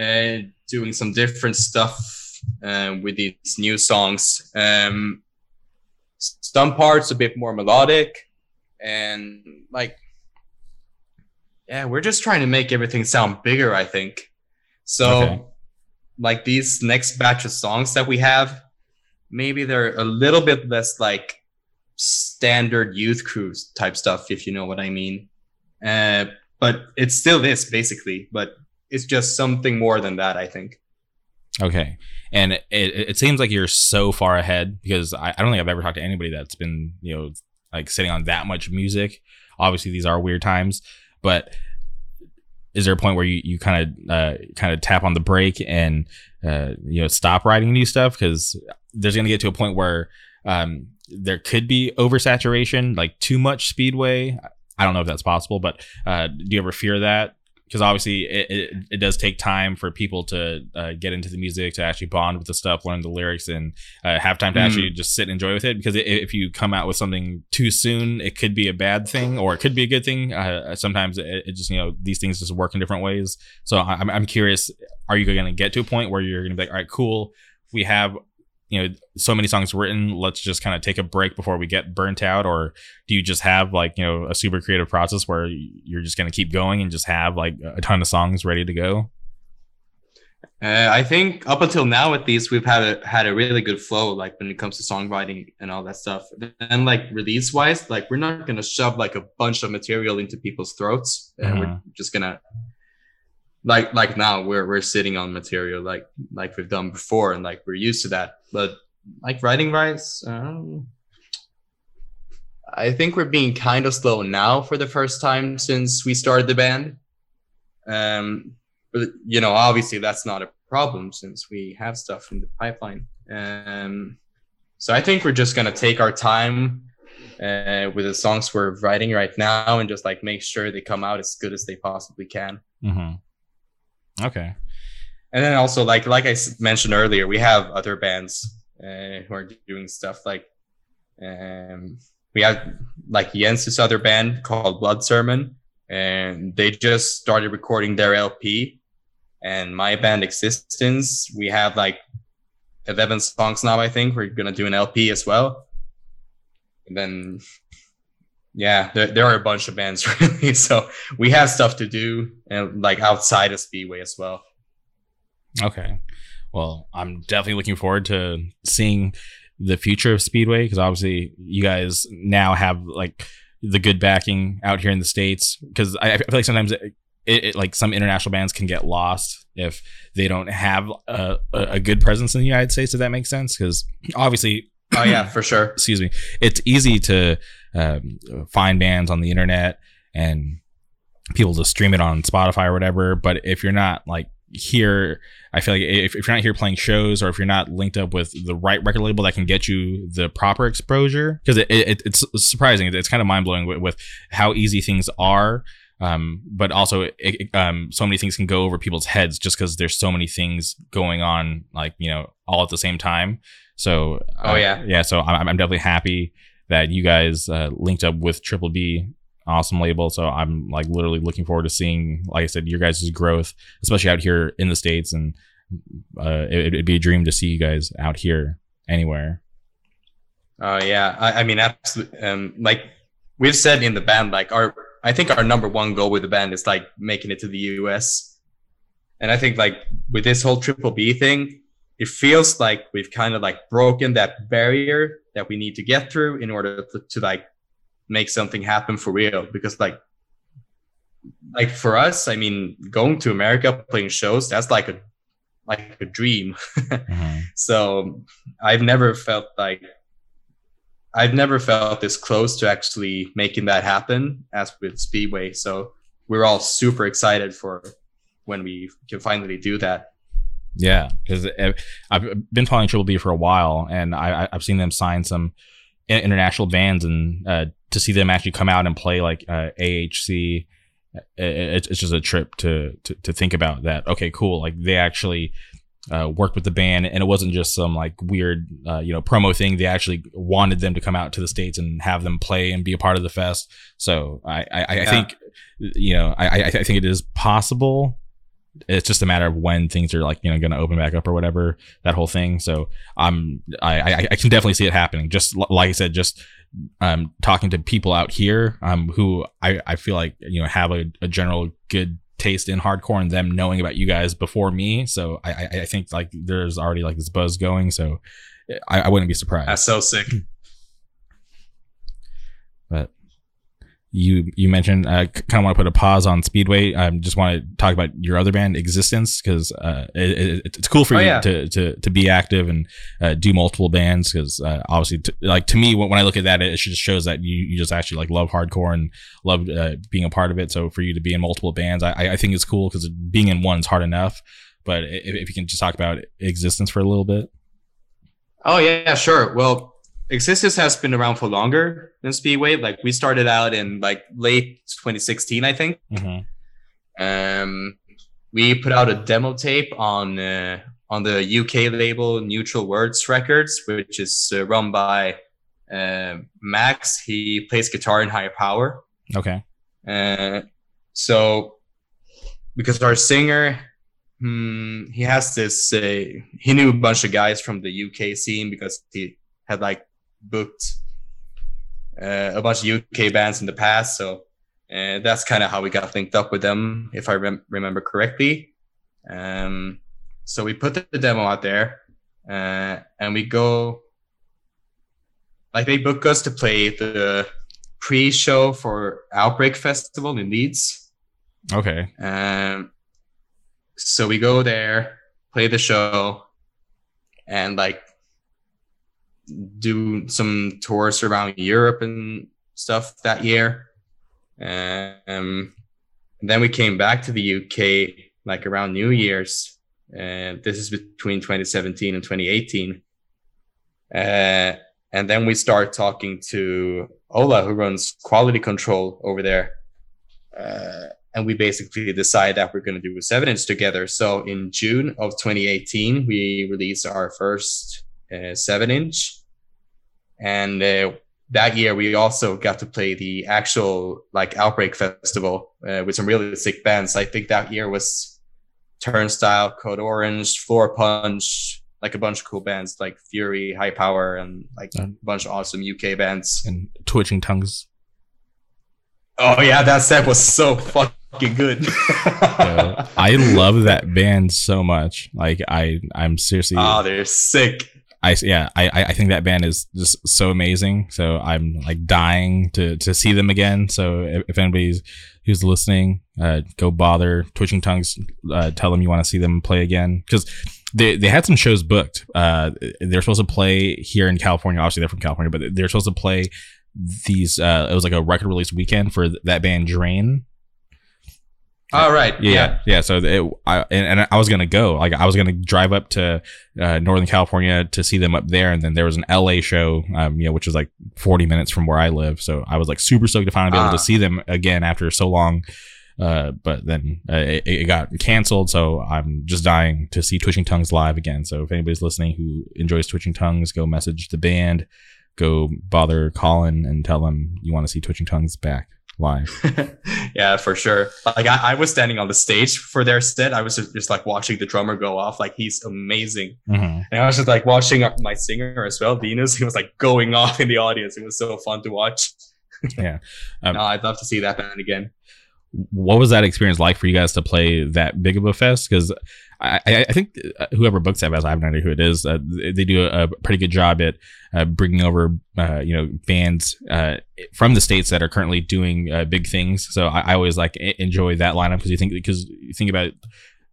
uh, doing some different stuff um, with these new songs. Um, some parts a bit more melodic, and like, yeah, we're just trying to make everything sound bigger. I think so. Okay. Like these next batch of songs that we have, maybe they're a little bit less like standard youth crew type stuff, if you know what I mean. Uh, but it's still this basically, but it's just something more than that, I think. Okay and it, it seems like you're so far ahead because I, I don't think I've ever talked to anybody that's been you know like sitting on that much music. Obviously, these are weird times, but is there a point where you, you kind of uh, kind of tap on the brake and uh, you know stop writing new stuff because there's going to get to a point where um, there could be oversaturation, like too much speedway. I don't know if that's possible, but uh, do you ever fear that because obviously it, it, it, does take time for people to uh, get into the music to actually bond with the stuff learn the lyrics and uh, have time to mm. actually just sit and enjoy with it. Because if you come out with something too soon it could be a bad thing or it could be a good thing. Uh, sometimes it, it, just you know these things just work in different ways. So i'm, I'm curious are you going to get to a point where you're going to be like all right cool. We have you know so many songs written let's just kind of take a break before we get burnt out or do you just have like you know a super creative process where you're just going to keep going and just have like a ton of songs ready to go uh, I think up until now, at least, we've had a had a really good flow, like when it comes to songwriting and all that stuff. And like release wise, like we're not gonna shove like a bunch of material into people's throats, and uh-huh. we're just gonna like like now we're we're sitting on material like like we've done before and like we're used to that. But like writing wise um, i think we're being kind of slow now for the first time since we started the band. Um but you know obviously that's not a problem since we have stuff in the pipeline. Um so i think we're just gonna take our time uh, with the songs we're writing right now and just like make sure they come out as good as they possibly can. Mm-hmm. Okay. And then also, like like I mentioned earlier, we have other bands uh, who are doing stuff like um, we have like Jens's other band called Blood Sermon, and they just started recording their LP. And my band Existence, we have like 11 songs now. I think we're gonna do an LP as well. And then, yeah, there, there are a bunch of bands really. So we have stuff to do, and like outside of Speedway as well. Okay. Well, I'm definitely looking forward to seeing the future of Speedway because obviously you guys now have like the good backing out here in the states. Because I, I, feel like sometimes it, it, it, like some international bands can get lost if they don't have a, a good presence in the United States. If that makes sense, because obviously. oh yeah, for sure. excuse me. It's easy to um, find bands on the internet and people to stream it on Spotify or whatever. But if you're not like here i feel like if, if, you're not here playing shows or if you're not linked up with the right record label that can get you the proper exposure because it, it, it's surprising. It's kind of mind-blowing with, with how easy things are. Um, but also it, um, so many things can go over people's heads just because there's so many things going on like you know all at the same time. So oh uh, yeah. yeah so I'm, I'm definitely happy that you guys uh, linked up with triple b awesome label. So I'm like literally looking forward to seeing, like I said, your guys' growth, especially out here in the states. And uh, it, would be a dream to see you guys out here anywhere. Oh yeah, I, I mean, absolutely. Um, like we've said in the band, like our I think our number one goal with the band is like making it to the US. And I think like with this whole triple B thing, it feels like we've kind of like broken that barrier that we need to get through in order to, to like make something happen for real because like like for us i mean going to america playing shows that's like a like a dream. mm-hmm. So I've never felt like I've never felt this close to actually making that happen as with Speedway. So we're all super excited for when we can finally do that. Yeah, because I've been following Triple B for a while, and I, have seen them sign some international bands, and uh, to see them actually come out and play like uh, AHC, it's, it's just a trip to, to to think about that. Okay, cool. Like they actually uh, worked with the band, and it wasn't just some like weird, uh, you know, promo thing. They actually wanted them to come out to the states and have them play and be a part of the fest. So I, I, I yeah. think, you know, I, I think it is possible. It's just a matter of when things are like you know going to open back up or whatever that whole thing. So I'm I, I, I can definitely see it happening. Just like I said, just um talking to people out here um who I I feel like you know have a, a general good taste in hardcore and them knowing about you guys before me. So I, I, I think like there's already like this buzz going. So I, I wouldn't be surprised. That's so sick. But you you mentioned I uh, kind of want to put a pause on Speedway. I just want to talk about your other band, Existence, because uh, it, it, it's cool for oh, you yeah. to, to to be active and uh, do multiple bands. Because uh, obviously, t- like to me, when, when, I look at that, it just shows that you, you just actually like love hardcore and love uh, being a part of it. So for you to be in multiple bands, I, I think it's cool because being in one is hard enough. But if, if you can just talk about Existence for a little bit. Oh yeah, sure. Well, Existence has been around for longer than Speedway. Like we started out in like late 2016, I think. Mm-hmm. Um, we put out a demo tape on uh, on the UK label Neutral Words Records, which is uh, run by uh, Max. He plays guitar in Higher Power. Okay. Uh, so because our singer, hmm, he has this. Uh, he knew a bunch of guys from the UK scene because he had like booked uh, a bunch of UK bands in the past. So uh, that's kind of how we got linked up with them, if I rem- remember correctly. Um, so we put the, demo out there uh, and we go, like, they book us to play the pre show for Outbreak Festival in Leeds. Okay. Um, so we go there, play the show, and like do some tours around Europe and stuff that year. Um, then we came back to the UK like around New Year's. And uh, this is between 2017 and 2018. Uh, and then we start talking to Ola, who runs quality control over there. Uh, and we basically decide that we're going to do seven inch together. So in June of 2018, we released our first seven inch. And uh, that year, we also got to play the actual like Outbreak Festival uh, with some really sick bands. I think that year was Turnstile, Code Orange, Floorpunch, like a bunch of cool bands like Fury, Higher Power, and like a bunch of awesome UK bands. And Twitching Tongues. Oh yeah, that set was so fucking good. I love that band so much. Like I, I'm seriously. Oh, they're sick. I yeah, I I think that band is just so amazing. So I'm like dying to to see them again. So if, if anybody's who's listening, uh, go bother Twitching Tongues. Uh, tell them you want to see them play again because they they had some shows booked. Uh, they're supposed to play here in California. Obviously, they're from California, but they're supposed to play these. Uh, it was like a record release weekend for that band Drain all right. Yeah, yeah. Yeah. So it, I and, and, I was gonna go. Like I was gonna drive up to uh, Northern California to see them up there, and then there was an LA show, um, you know, which is like 40 minutes from where I live. So I was like super stoked to finally be able to ah. see them again after so long. Uh, but then uh, it, it, got canceled, so I'm just dying to see Twitching Tongues live again. So if anybody's listening who enjoys Twitching Tongues, go message the band, go bother Colin and tell them you want to see Twitching Tongues back live. yeah, for sure. Like I, I, was standing on the stage for their set. I was just, just like watching the drummer go off. Like he's amazing. Mm-hmm. And I was just like watching my singer as well, Venus. He was like going off in the audience. It was so fun to watch. yeah. Um, no, I'd love to see that band again. What was that experience like for you guys to play that big of a fest? Because I, I, think uh, whoever books that, as I have no idea who it is. Uh, they do a, pretty good job at uh, bringing over, uh, you know, bands uh, from the states that are currently doing uh, big things. So I, I, always like enjoy that lineup because you think because you think about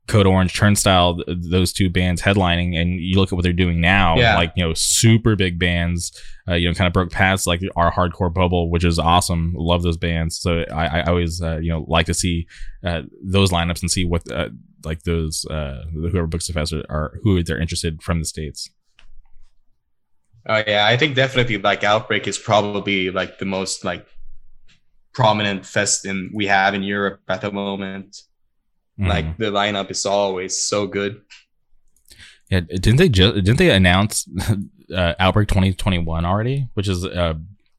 Code Orange, Turnstile, those two bands headlining, and you look at what they're doing now, yeah. like you know, super big bands, uh, you know, kind of broke past like our hardcore bubble, which is awesome. Love those bands. So I, I always, uh, you know, like to see uh, those lineups and see what uh, like those uh, whoever books the fest are, who they're interested from the states. Oh yeah, I think definitely like Outbreak is probably like the most like prominent fest in we have in Europe at the moment. Mm. Like the lineup is always so good. Yeah, didn't they just didn't they announce uh, Outbreak 2021 already, which is uh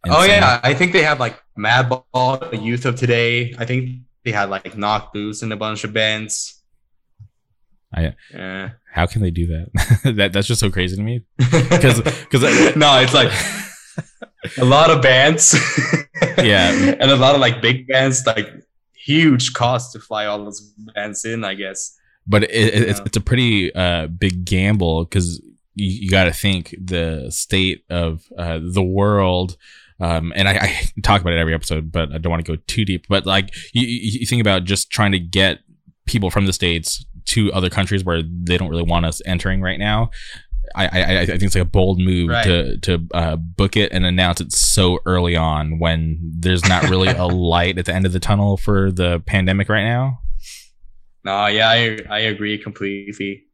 Oh yeah, I think they have like Madball, the Youth of Today. I think they had like Knocked Loose and a bunch of bands. I how can they do that? that that's just so crazy to me. Because because no, it's like a lot of bands. yeah, and a lot of like big bands, like huge cost to fly all those bands in. I guess. But it, it, it's it's a pretty uh, big gamble because you, you got to think the state of uh, the world. Um, and I, I, talk about it every episode, but I don't want to go too deep. But like you, you think about just trying to get people from the states to other countries where they don't really want us entering right now. I, I, I think it's like a bold move right. to to uh, book it and announce it so early on when there's not really a light at the end of the tunnel for the pandemic right now. No, yeah, I I agree completely.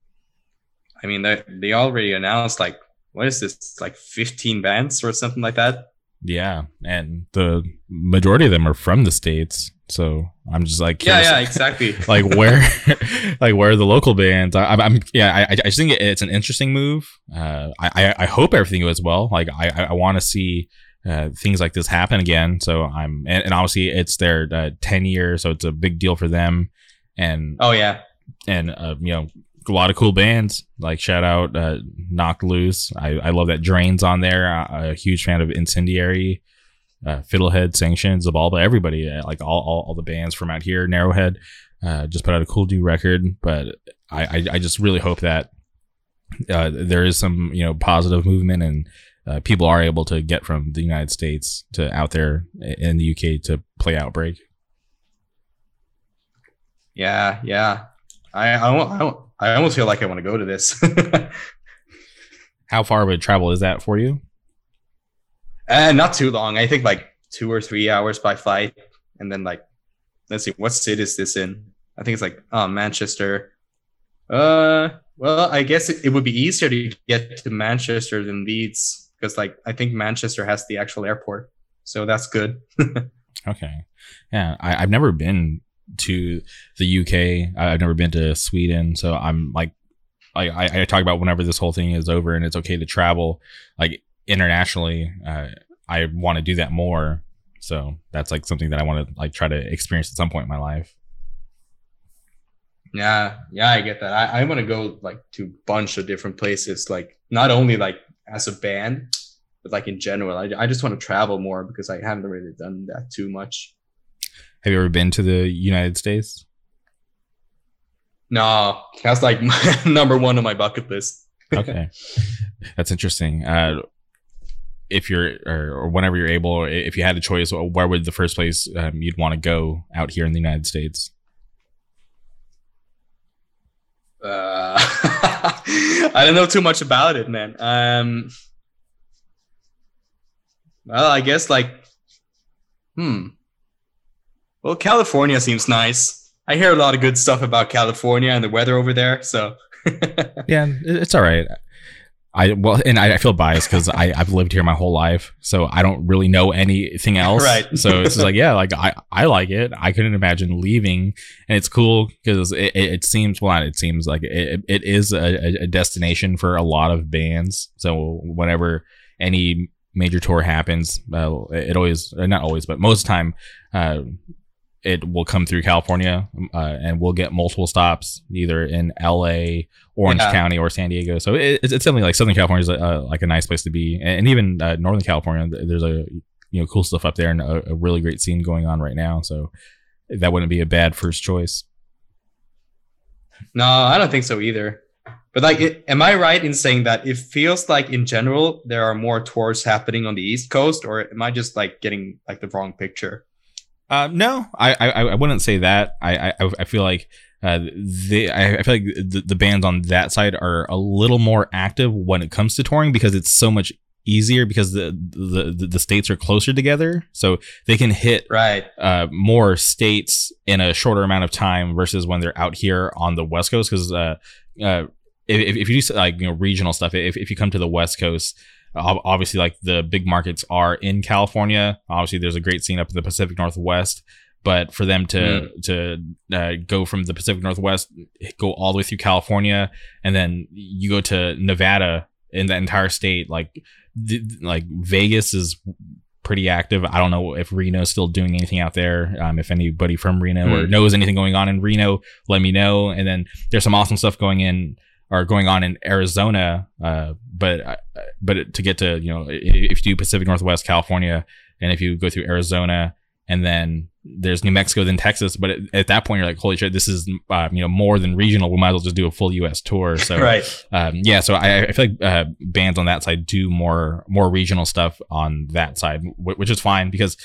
I mean, they they already announced like what is this like 15 bands or something like that. Yeah, and the majority of them are from the states. So I'm just like, yeah, yeah, exactly. like where, like where are the local bands? I, am yeah, I, I just think it's an interesting move. Uh, I, I hope everything goes well. Like I, I want to see uh, things like this happen again. So I'm, and, and obviously it's their uh, 10 year, so it's a big deal for them. And oh yeah, and uh, you know, a lot of cool bands. Like shout out uh, Knocked Loose. I, I love that Drains on there. A huge fan of Incendiary uh, Fiddlehead, Sanctions, Zabalba, everybody, uh, like all, all, all, the bands from out here, Narrowhead, uh, just put out a cool new record. But I, I, I just really hope that uh, there is some, you know, positive movement and uh, people are able to get from the United States to out there in the UK to play Outbreak. Yeah, yeah. I, I, I, I almost feel like I want to go to this. How far of a travel is that for you? Uh, not too long. I think like two or three hours by flight, and then like, let's see, what city is this in? I think it's like oh, Manchester. Uh, well, I guess it, it would be easier to get to Manchester than Leeds because like I think Manchester has the actual airport, so that's good. okay, yeah, I, I've never been to the UK. I've never been to Sweden, so I'm like I, I, talk about whenever this whole thing is over and it's okay to travel. Like internationally, uh, I want to do that more. So that's like something that I want to like try to experience at some point in my life. Yeah, yeah, I get that. I, I want to go like to a bunch of different places, like not only like as a band, but like in general. I, I just want to travel more because I haven't really done that too much. Have you ever been to the United States? No, that's like number one on my bucket list. okay, that's interesting. Uh, if you're or, or, whenever you're able, if you had a choice, where would the first place um, you'd want to go out here in the United States? Uh, I don't know too much about it, man. Um, well, I guess like, hmm. Well, California seems nice. I hear a lot of good stuff about California and the weather over there. So, yeah, it's all right. I well, and I, I feel biased because I I've lived here my whole life, so I don't really know anything else. Right. so it's like yeah, like I I like it. I couldn't imagine leaving, and it's cool because it, it, it, seems well, it seems like it, it is a, a destination for a lot of bands. So whenever any major tour happens, uh, it always not always, but most of the time, uh, it will come through California, uh, and we'll get multiple stops either in L.A., Orange yeah. County, or San Diego. So it, it's definitely like Southern California is uh, like a nice place to be, and, even uh, Northern California. There's a you know cool stuff up there and a, a, really great scene going on right now. So that wouldn't be a bad first choice. No, I don't think so either. But like, it, am I right in saying that it feels like in general there are more tours happening on the East Coast, or am I just like getting like the wrong picture? Uh, no, I, I I wouldn't say that. I I, I feel like uh, they I, I feel like the, the bands on that side are a little more active when it comes to touring because it's so much easier because the the the states are closer together, so they can hit right uh, more states in a shorter amount of time versus when they're out here on the West Coast. Because uh, uh, if, if you do like you know regional stuff, if if you come to the West Coast. Obviously, like the big markets are in California. Obviously, there's a great scene up in the Pacific Northwest but for them to mm. to uh, go from the Pacific Northwest, go all the way through California, and then you go to Nevada in the entire state, like like Vegas is pretty active. I don't know if Reno's still doing anything out there. Um, if anybody from Reno mm. or knows anything going on in Reno, let me know. And then there's some awesome stuff going in or going on in Arizona. Uh, but uh, but to get to you know if you do Pacific Northwest California and if you go through Arizona and then there's New Mexico, then Texas. But at, at, that point, you're like, holy shit, this is uh, you know more than regional. We might as well just do a full U.S. tour. So right, um, yeah. So I, I feel like uh, bands on that side do more more regional stuff on that side, which is fine because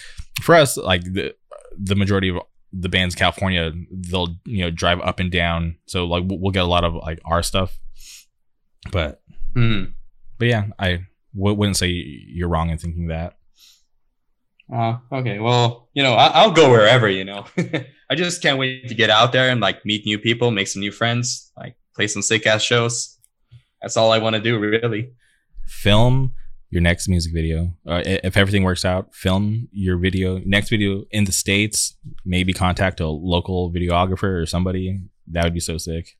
for us, like the the majority of the bands California, they'll you know drive up and down. So like we'll get a lot of like our stuff, but mm. but yeah, I w- wouldn't say you're wrong in thinking that. Uh, okay. Well, you know, I- will go wherever, you know. I just can't wait to get out there and like meet new people, make some new friends, like play some sick ass shows. That's all I want to do, really. Film your next music video. Uh, if everything works out, film your video, next video in the States. Maybe contact a local videographer or somebody. That would be so sick.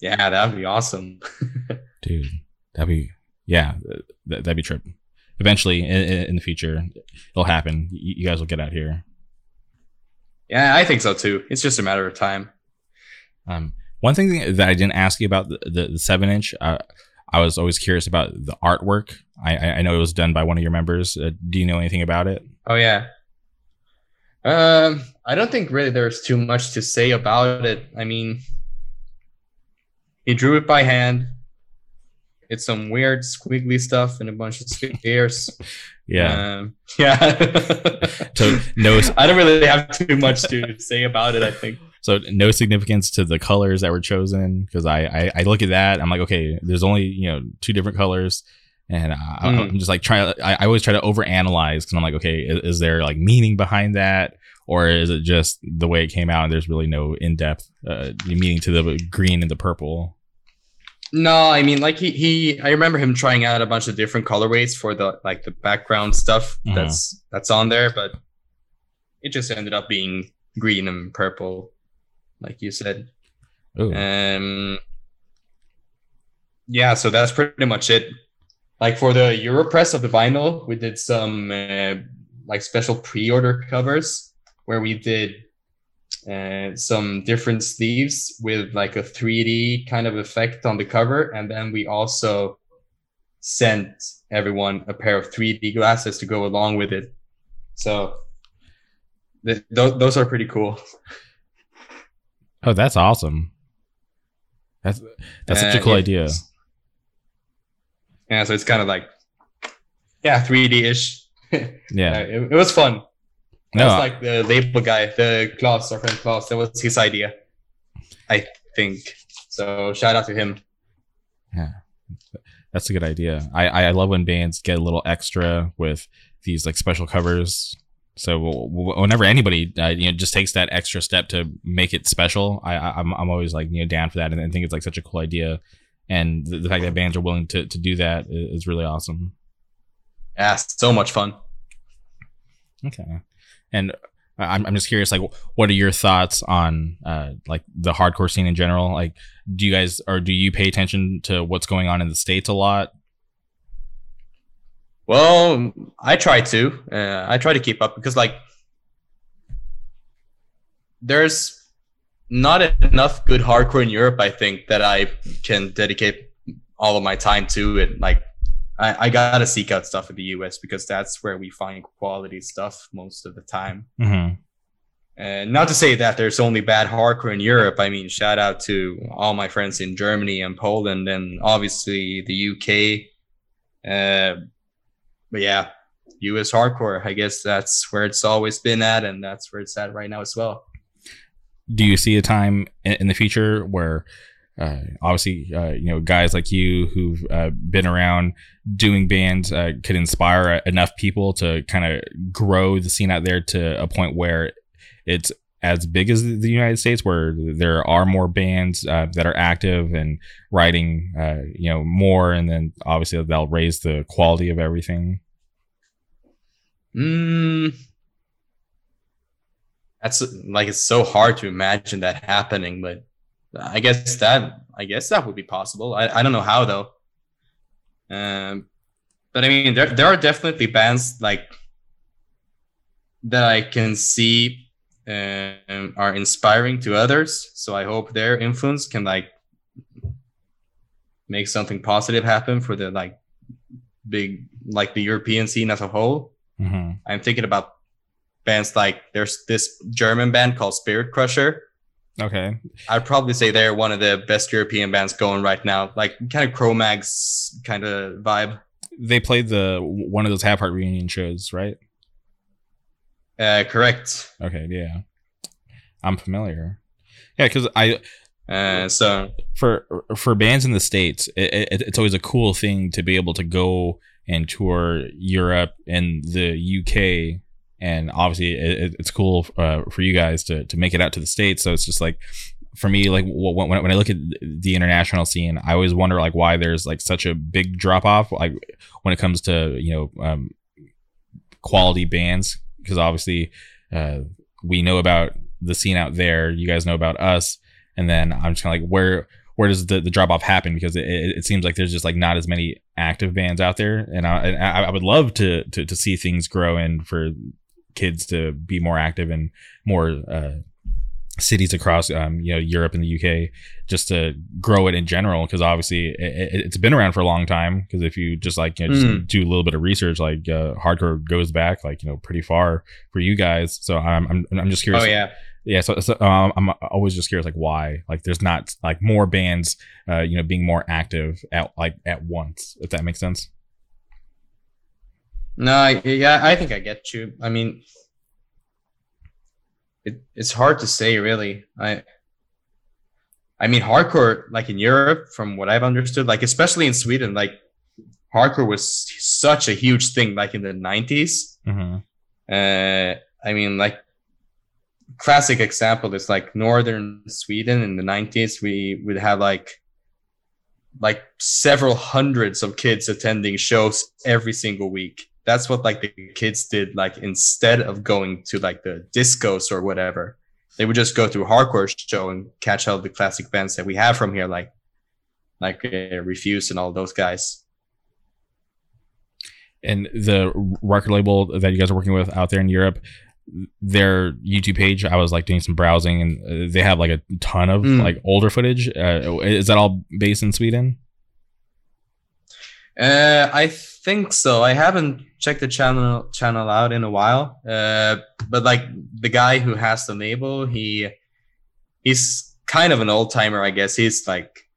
Yeah, that would be awesome. Dude, that'd be, yeah, that'd be tripping eventually in, in the future it'll happen. You guys will get out here. Yeah, I think so too. It's just a matter of time. Um, one thing that I didn't ask you about the, the, the seven inch, uh, I was always curious about the artwork. I, I know it was done by one of your members. Uh, do you know anything about it? Oh yeah. Um, I don't think really there's too much to say about it. I mean, he drew it by hand. It's some weird squiggly stuff and a bunch of squares. yeah, um, yeah. so no, I don't really have too much to say about it. I think so. No significance to the colors that were chosen because I, I, I look at that. I'm like, okay, there's only you know two different colors. And I, mm. I'm just like trying. I, I always try to overanalyze because I'm like, okay, is, is there like meaning behind that? or is it just the way it came out and there's really no in-depth uh, meaning to the green and the purple no, I mean like he he I remember him trying out a bunch of different colorways for the like the background stuff mm-hmm. that's that's on there, but it just ended up being green and purple, like you said. Ooh. Um yeah, so that's pretty much it. Like for the Europress of the vinyl, we did some uh, like special pre-order covers where we did uh, some different sleeves with like a 3D kind of effect on the cover. And then we also sent everyone a pair of 3D glasses to go along with it. So th- th- those are pretty cool. Oh, that's awesome. That's that's such a uh, cool yeah, idea. Yeah, so it's kind of like yeah, 3D ish. yeah, uh, it, it was fun. That no. was like the label guy, the Klaus, our friend Klaus. That was his idea, I think. So shout out to him. Yeah, that's a good idea. I I love when bands get a little extra with these like special covers. So whenever anybody uh, you know just takes that extra step to make it special, I, am I'm always like you know down for that, and I think it's like such a cool idea. And the, the fact that bands are willing to to do that is really awesome. Yeah, so much fun. Okay. And I'm, I'm just curious, like, what are your thoughts on uh, like the hardcore scene in general? Like, do you guys or do you pay attention to what's going on in the states a lot? Well, I try to. Uh, I try to keep up because, like, there's not enough good hardcore in Europe. I think that I can dedicate all of my time to it. Like, I, I gotta seek out stuff in the US because that's where we find quality stuff most of the time. Mm-hmm. And not to say that there's only bad hardcore in Europe. I mean, shout out to all my friends in Germany and Poland, and obviously the UK. Uh, but yeah, US hardcore. I guess that's where it's always been at, and that's where it's at right now as well. do you see a time in, the future where uh, obviously, uh, you know, guys like you who've uh, been around doing bands uh, could inspire enough people to kind of grow the scene out there to a point where it's as big as the United States, where there are more bands uh, that are active and writing, uh, you know, more, and then obviously they'll raise the quality of everything. Mm, that's like it's so hard to imagine that happening, but I guess that I guess that would be possible. I, I don't know how though. Um, but I mean, there there are definitely bands like that I can see um, are inspiring to others. So I hope their influence can like make something positive happen for the like big like the European scene as a whole. Mm-hmm. I'm thinking about bands like there's this German band called Spirit Crusher Okay. I'd probably say they're one of the best European bands going right now. Like kind of Cro-Mags kind of vibe. They played the one of those Have Heart reunion shows, right? Uh, correct. Okay, yeah. I'm familiar. Yeah, because I. Uh, so for for bands in the states, it, it, it's always a cool thing to be able to go and tour Europe and the UK and obviously it, it's cool uh, for you guys to to make it out to the states. So it's just like for me, like when, when I look at the international scene, I always wonder like why there's like such a big drop off, like when it comes to you know um, quality bands, because obviously uh, we know about the scene out there, you guys know about us, and then I'm just kind of like where where does the, the drop off happen? Because it, it, seems like there's just like not as many active bands out there, and I, I, I would love to, to to see things grow and for kids to be more active in more uh, cities across um, you know Europe and the UK just to grow it in general. Because obviously it, has been around for a long time. Because if you just like you know, just mm. do a little bit of research like uh, hardcore goes back like you know pretty far for you guys. So I'm I'm, I'm just curious oh yeah yeah so, so um, i'm always just curious like why like there's not like more bands uh you know being more active at like at once if that makes sense no, I, yeah, I think I get you. I mean, it, it's hard to say really. I I mean, hardcore like in Europe, from what I've understood, like especially in Sweden, like hardcore was such a huge thing, like in the 90s mm-hmm. Uh, I mean, like classic example is like northern Sweden. In the nineties. We would have like like several hundreds of kids attending shows every single week. That's what like the kids did like instead of going to like the discos or whatever. They would just go to a hardcore show and catch all the classic bands that we have from here like like uh, Refused and all those guys. And the record label that you guys are working with out there in europe their youtube page i was like doing some browsing and uh, they have like a ton of mm. like older footage uh, is that all based in sweden uh, I think so. I haven't checked the channel channel out in a while. Uh, but like the guy who has the label, he he's kind of an old timer, I guess. He's like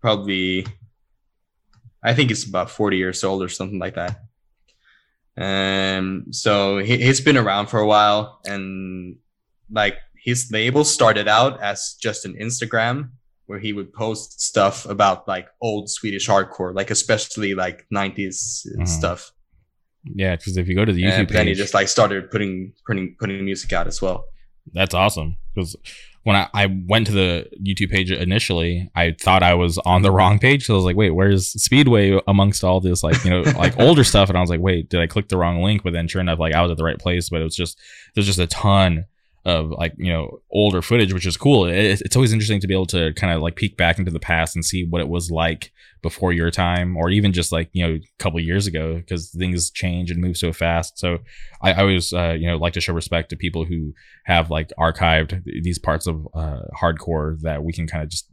probably I think he's about 40 years old or something like that. Um so he, he's been around for a while and like his label started out as just an Instagram where he would post stuff about like old Swedish hardcore, like especially like 90s mm-hmm. stuff. Yeah, because if you go to the YouTube and page, then he just like started putting putting putting music out as well. That's awesome. Because when I, I went to the YouTube page initially, I thought I was on the wrong page. So I was like, wait, where's Speedway amongst all this like you know like older stuff? And I was like, wait, did I click the wrong link? But then sure enough, like I was at the right place. But it was just there's just a ton of like you know older footage, which is cool. It, it's always interesting to be able to kind of like peek back into the past and see what it was like before your time, or even just like you know a couple years ago, because things change and move so fast. So I, I always uh, you know like to show respect to people who have like archived these parts of uh, hardcore that we can kind of just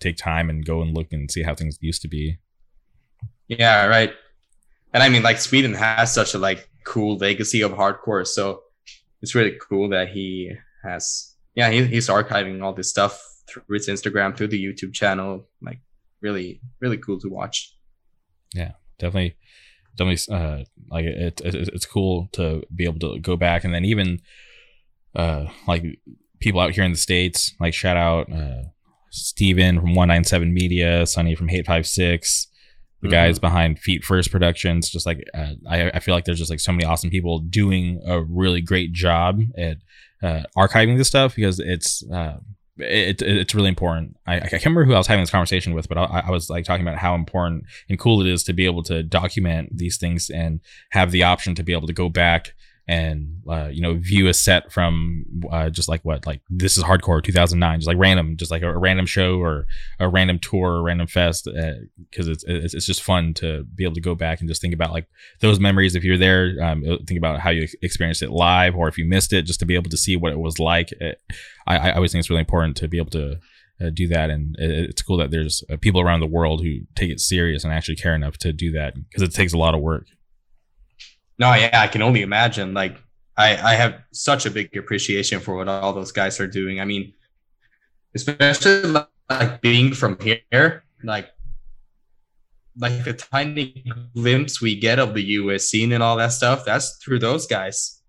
take time and go and look and see how things used to be. Yeah, right. And I mean, like Sweden has such a like cool legacy of hardcore, so it's really cool that he has yeah he, he's archiving all this stuff through his instagram through the youtube channel like really really cool to watch yeah definitely definitely uh like it, it, it's cool to be able to go back and then even uh like people out here in the states. Like shout out uh, Steven from One Nine Seven Media, Sunny from Hate Five Six, the mm-hmm. guys behind Feet First Productions. Just like uh, I, I feel like there's just like so many awesome people doing a really great job at uh, archiving this stuff because it's uh, it, it, it's really important. I, I can't remember who I was having this conversation with, but I, I, was like talking about how important and cool it is to be able to document these things and have the option to be able to go back and uh, you know view a set from uh, just like what like this is hardcore 2009 just like random just like a, a random show or a random tour or random fest because uh, it's, it's, it's just fun to be able to go back and just think about like those memories if you're there um, think about how you experienced it live or if you missed it just to be able to see what it was like it, I, I always think it's really important to be able to uh, do that and it, it's cool that there's uh, people around the world who take it serious and actually care enough to do that because it takes a lot of work no, yeah, I can only imagine. Like, I I have such a big appreciation for what all those guys are doing. I mean, especially like being from here, like like the tiny glimpse we get of the US scene and all that stuff, that's through those guys.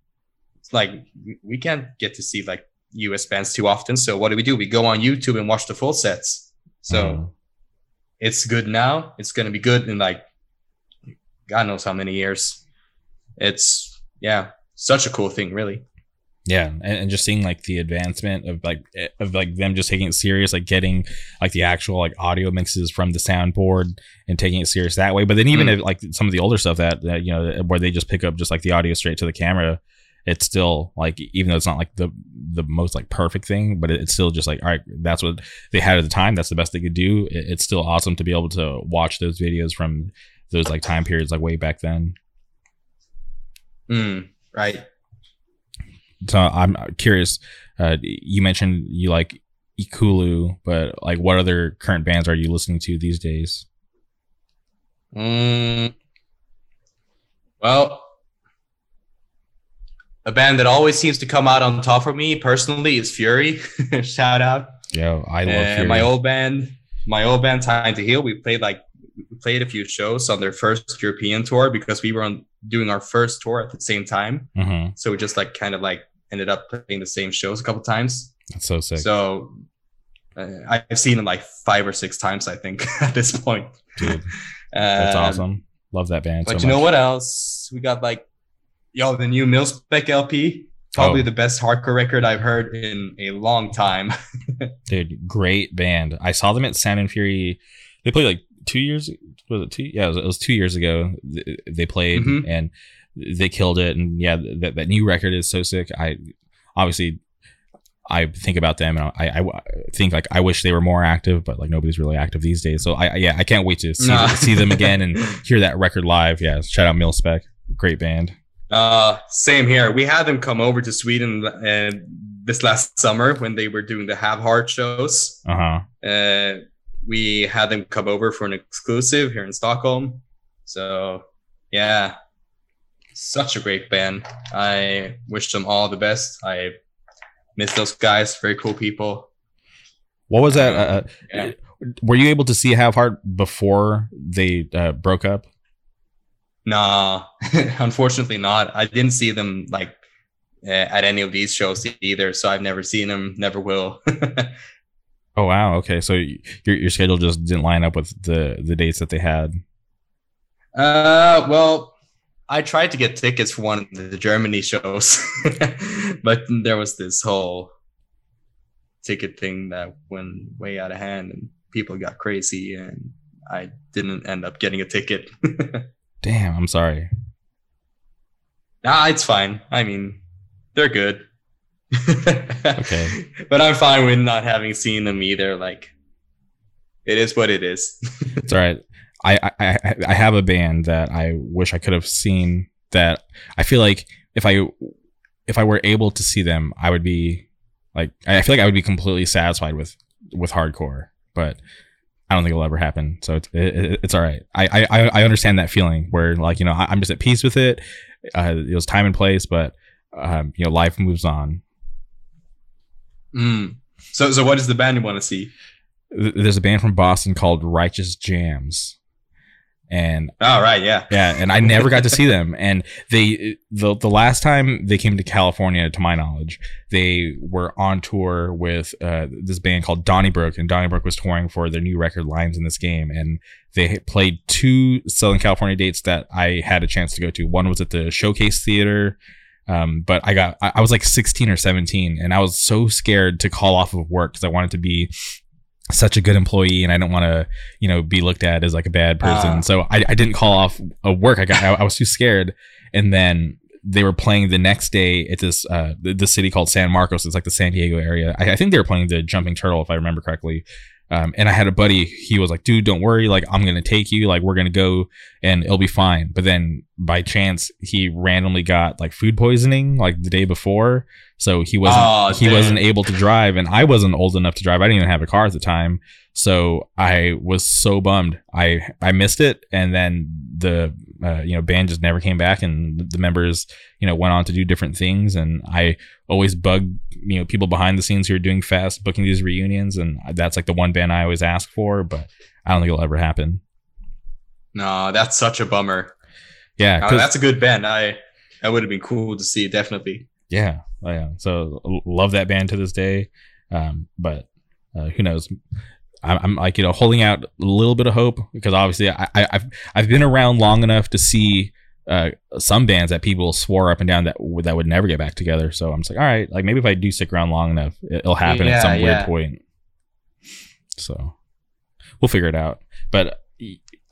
It's like we can't get to see like US bands too often. So what do we do? We go on YouTube and watch the full sets. So mm. it's good now. It's gonna be good in like God knows how many years it's yeah, such a cool thing, really. Yeah, and, and, just seeing like the advancement of like eh, of like them just taking it serious, like getting like the actual like audio mixes from the soundboard and taking it serious that way. But then even mm. if like some of the older stuff that, that you know where they just pick up just like the audio straight to the camera, it's still like even though it's not like the the most like perfect thing, but it's still just like all right, that's what they had at the time. That's the best they could do. It's still awesome to be able to watch those videos from those like time periods like way back then. Mm, right. So I'm curious. Uh, you mentioned you like Ekulu, but like, what other current bands are you listening to these days? Mm, well, a band that always seems to come out on top for me personally is Fury. Shout out. Yeah, I love uh, Fury. My old band, my old band, Time to Heal. We played like played a few shows on their first European tour because we were on doing our first tour at the same time. Mm-hmm. So we just like kind of like ended up playing the same shows a couple times. That's so sick. So uh, I've seen them like five or six times, I think, at this point. Dude, that's um, awesome. Love that band. But so you know what else? We got like, yo, the new Mil-Spec LP. Probably oh. the best hardcore record I've heard in a long time. Dude, great band. I saw them at Sound and Fury. They played like two years was it two? Yeah it was, it was two years ago they played mm-hmm. and they killed it. And yeah that, that new record is so sick. I obviously i think about them and I, I think like i wish they were more active but like nobody's really active these days. So i yeah i can't wait to see, nah. see them again and hear that record live. Yeah shout out Mil-Spec great band. Uh same here. We had them come over to sweden and uh, this last summer when they were doing the have heart shows. Uh-huh. Uh we had them come over for an exclusive here in Stockholm. So yeah, such a great band. I wish them all the best. I miss those guys. Very cool people. What was that? Uh, uh yeah. Were you able to see Have Heart before they uh, broke up? Nah, unfortunately not. I didn't see them like uh, at any of these shows either, so I've never seen them. Never will. Oh wow. Okay, so your your schedule just didn't line up with the the dates that they had. Uh, well, I tried to get tickets for one of the Germany shows, but there was this whole ticket thing that went way out of hand, and people got crazy, and I didn't end up getting a ticket. Damn, I'm sorry. Nah, it's fine. I mean, they're good okay. But I'm fine with not having seen them either. Like, it is what it is. it's all right. I, I I have a band that I wish I could have seen. That I feel like if I if I were able to see them, I would be like I feel like I would be completely satisfied with with hardcore. But I don't think it'll ever happen. So it's it, it's all right. I, I I understand that feeling where like you know I, am just at peace with it. Uh, it was time and place, but um, you know life moves on. Mm. So, so what is the band you want to see? There's a band from Boston called Righteous Jams. and oh right yeah yeah and i never got to see them and they the, the last time they came to california to my knowledge they were on tour with uh, this band called donnybrook and donnybrook was touring for their new record lions in this game and they played two southern california dates that i had a chance to go to one was at the showcase theater um, but I got, I was like 16 or 17 and I was so scared to call off of work because I wanted to be such a good employee and I didn't want to, you know, be looked at as like a bad person. Uh, so I, I didn't call off a work. I got, I, I, was too scared. And then they were playing the next day at this, uh, the, the city called San Marcos. It's like the San Diego area. I, I think they were playing the Jumping Turtle, if I remember correctly. Um, and I had a buddy, he was like, dude, don't worry. Like, I'm going to take you. Like, we're going to go and it'll be fine. But then by chance, he randomly got like food poisoning like the day before. So he wasn't, oh, he wasn't able to drive. And I wasn't old enough to drive. I didn't even have a car at the time. So I was so bummed. I, I missed it. And then the, uh, you know, band just never came back and the members, you know, went on to do different things. And I always bug, you know, people behind the scenes who are doing fast booking these reunions. And that's like the one band I always ask for, but I don't think it'll ever happen. No, that's such a bummer. Yeah. that's a good band. I, that would have been cool to see. Definitely. Yeah. Oh, yeah. So love that band to this day. Um, but uh, who knows? I'm, I'm, like you know holding out a little bit of hope because obviously I, I, have I've been around long enough to see uh, some bands that people swore up and down that that would never get back together. So I'm just like, all right, like maybe if I do stick around long enough, it'll happen yeah, at some yeah. weird point. So we'll figure it out. But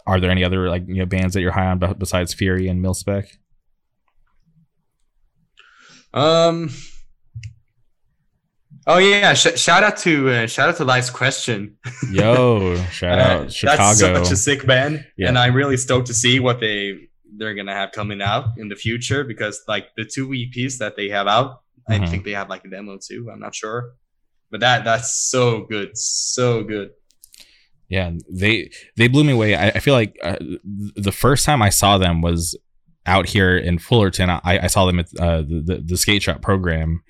are there any other like you know bands that you're high on besides Fury and Mil-Spec? Um, Oh yeah! Sh- shout out to uh, shout out to Life's Question. Yo, shout out Chicago. That's such a sick band, yeah. and I'm really stoked to see what they they're gonna have coming out in the future because like the two EPs that they have out, mm-hmm. I think they have like a demo too. I'm not sure, but that that's so good, so good. Yeah, they they blew me away. I, I feel like uh, the first time I saw them was out here in Fullerton. I, I saw them at uh, the, the the skate shop program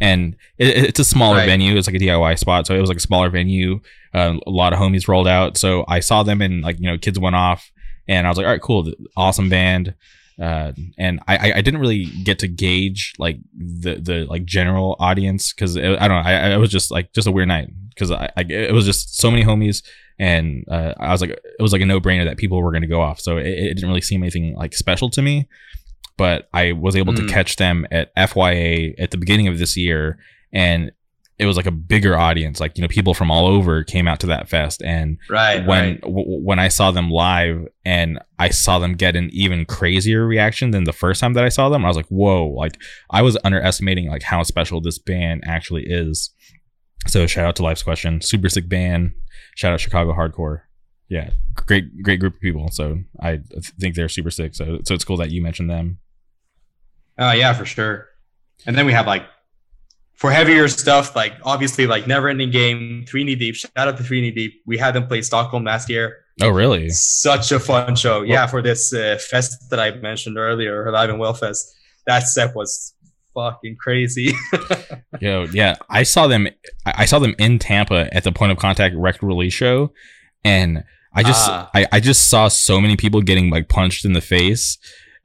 and it, it's a smaller right. venue. It's like a DIY spot, so it was like a smaller venue. Uh, a lot of homies rolled out, so I saw them and like you know kids went off, and I was like, all right, cool, awesome band. Uh, and I, I didn't really get to gauge like the the like general audience because I don't know I, I was just like just a weird night because I, I, it was just so many homies and uh, I was like it was like a no brainer that people were going to go off so it, it, didn't really seem anything like special to me but I was able mm. to catch them at FYA at the beginning of this year, and it was like a bigger audience. Like you know, people from all over came out to that fest, and right when right. W- when I saw them live, and I saw them get an even crazier reaction than the first time that I saw them, I was like, whoa! Like I was underestimating like how special this band actually is. So shout out to Life's Question, super sick band. Shout out Chicago Hardcore yeah, great great group of people. So I think they're super sick. So so it's cool that you mentioned them. Oh yeah, for sure. And then we have like for heavier stuff, like obviously like Never Ending Game, Three Knee Deep. Shout out to Three Knee Deep. We had them play Stockholm last year. Oh really? Such a fun show. Yeah, for this uh, fest that I mentioned earlier, Alive and Well Fest. That set was fucking crazy. Yo, yeah, I saw them. I saw them in Tampa at the Point of Contact record release show, and I just uh, I, I just saw so many people getting like punched in the face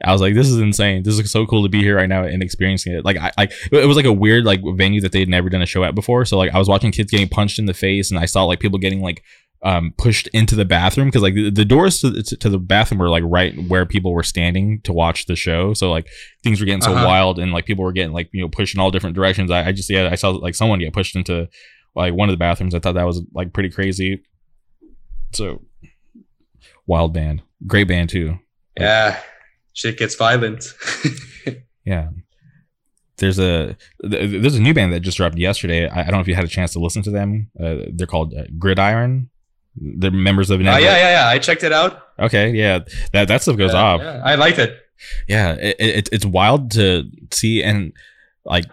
I was like, this is insane. This is so cool to be here right now and experiencing it. Like, I like it was like a weird like venue that they had never done a show at before. So like, I was watching kids getting punched in the face, and I saw like people getting like um pushed into the bathroom because like the, the doors to, to, the bathroom were like right where people were standing to watch the show. So like things were getting so uh-huh. wild, and like people were getting like you know pushed in all different directions. I, I just yeah, I saw like someone get pushed into like one of the bathrooms. I thought that was like pretty crazy. So wild band, great band too. Yeah shit gets violent. yeah. There's a there's a new band that just dropped yesterday. I, I don't know if you had a chance to listen to them. Uh, they're called uh, Gridiron. They're members of. Oh yeah, yeah, yeah. I checked it out. Okay, yeah, that that stuff goes yeah, off. Yeah, I liked it. Yeah, it, it, it's wild to see and like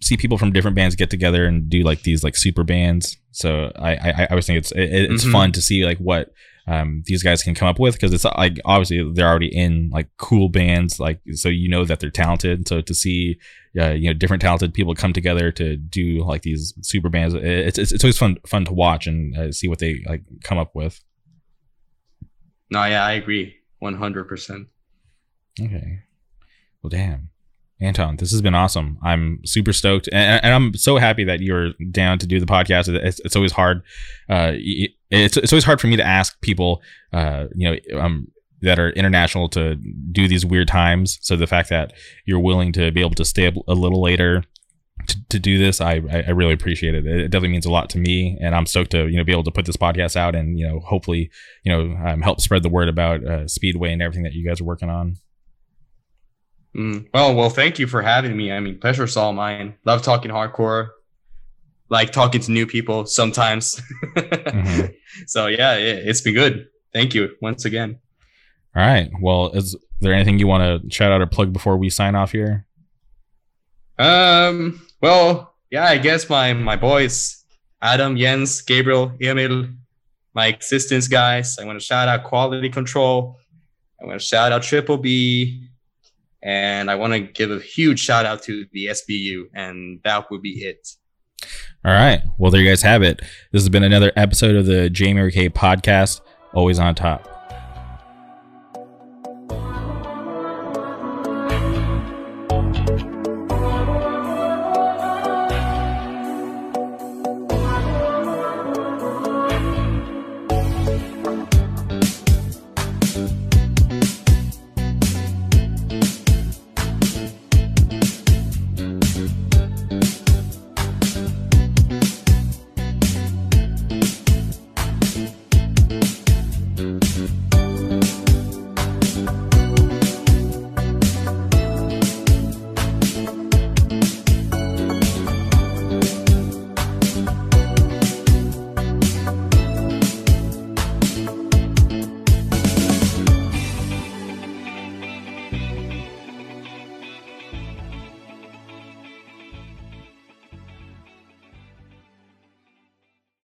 see people from different bands get together and do like these like super bands. So I I, I always think it's it, it's mm-hmm. fun to see like what um, these guys can come up with because it's like obviously they're already in like cool bands like so you know that they're talented so to see uh, you know different talented people come together to do like these super bands it's it's, it's always fun fun to watch and uh, see what they like come up with no yeah i agree 100%. Okay. Well, damn. Anton, this has been awesome. I'm super stoked, and, and, I'm so happy that you're down to do the podcast. It's, it's always hard. Uh, it's, it's always hard for me to ask people, uh, you know, um, that are international to do these weird times. So the fact that you're willing to be able to stay a little later to, to do this, I, I really appreciate it. It definitely means a lot to me, and I'm stoked to you know be able to put this podcast out and you know hopefully you know um, help spread the word about uh, Speedway and everything that you guys are working on. Mm. Well, well, thank you for having me. I mean, pleasure's all mine. Love talking hardcore, like talking to new people sometimes. mm-hmm. So yeah, it, it's been good. Thank you once again. All right. Well, is there anything you want to shout out or plug before we sign off here? Um. Well, yeah. I guess my my boys, Adam, Jens, Gabriel, Emil, my existence guys. I want to shout out Quality Control. I want to shout out Triple B, and I want to give a huge shout out to the SBU, and that would be it. All right. Well, there you guys have it. This has been another episode of the Jamie K podcast. Always on top.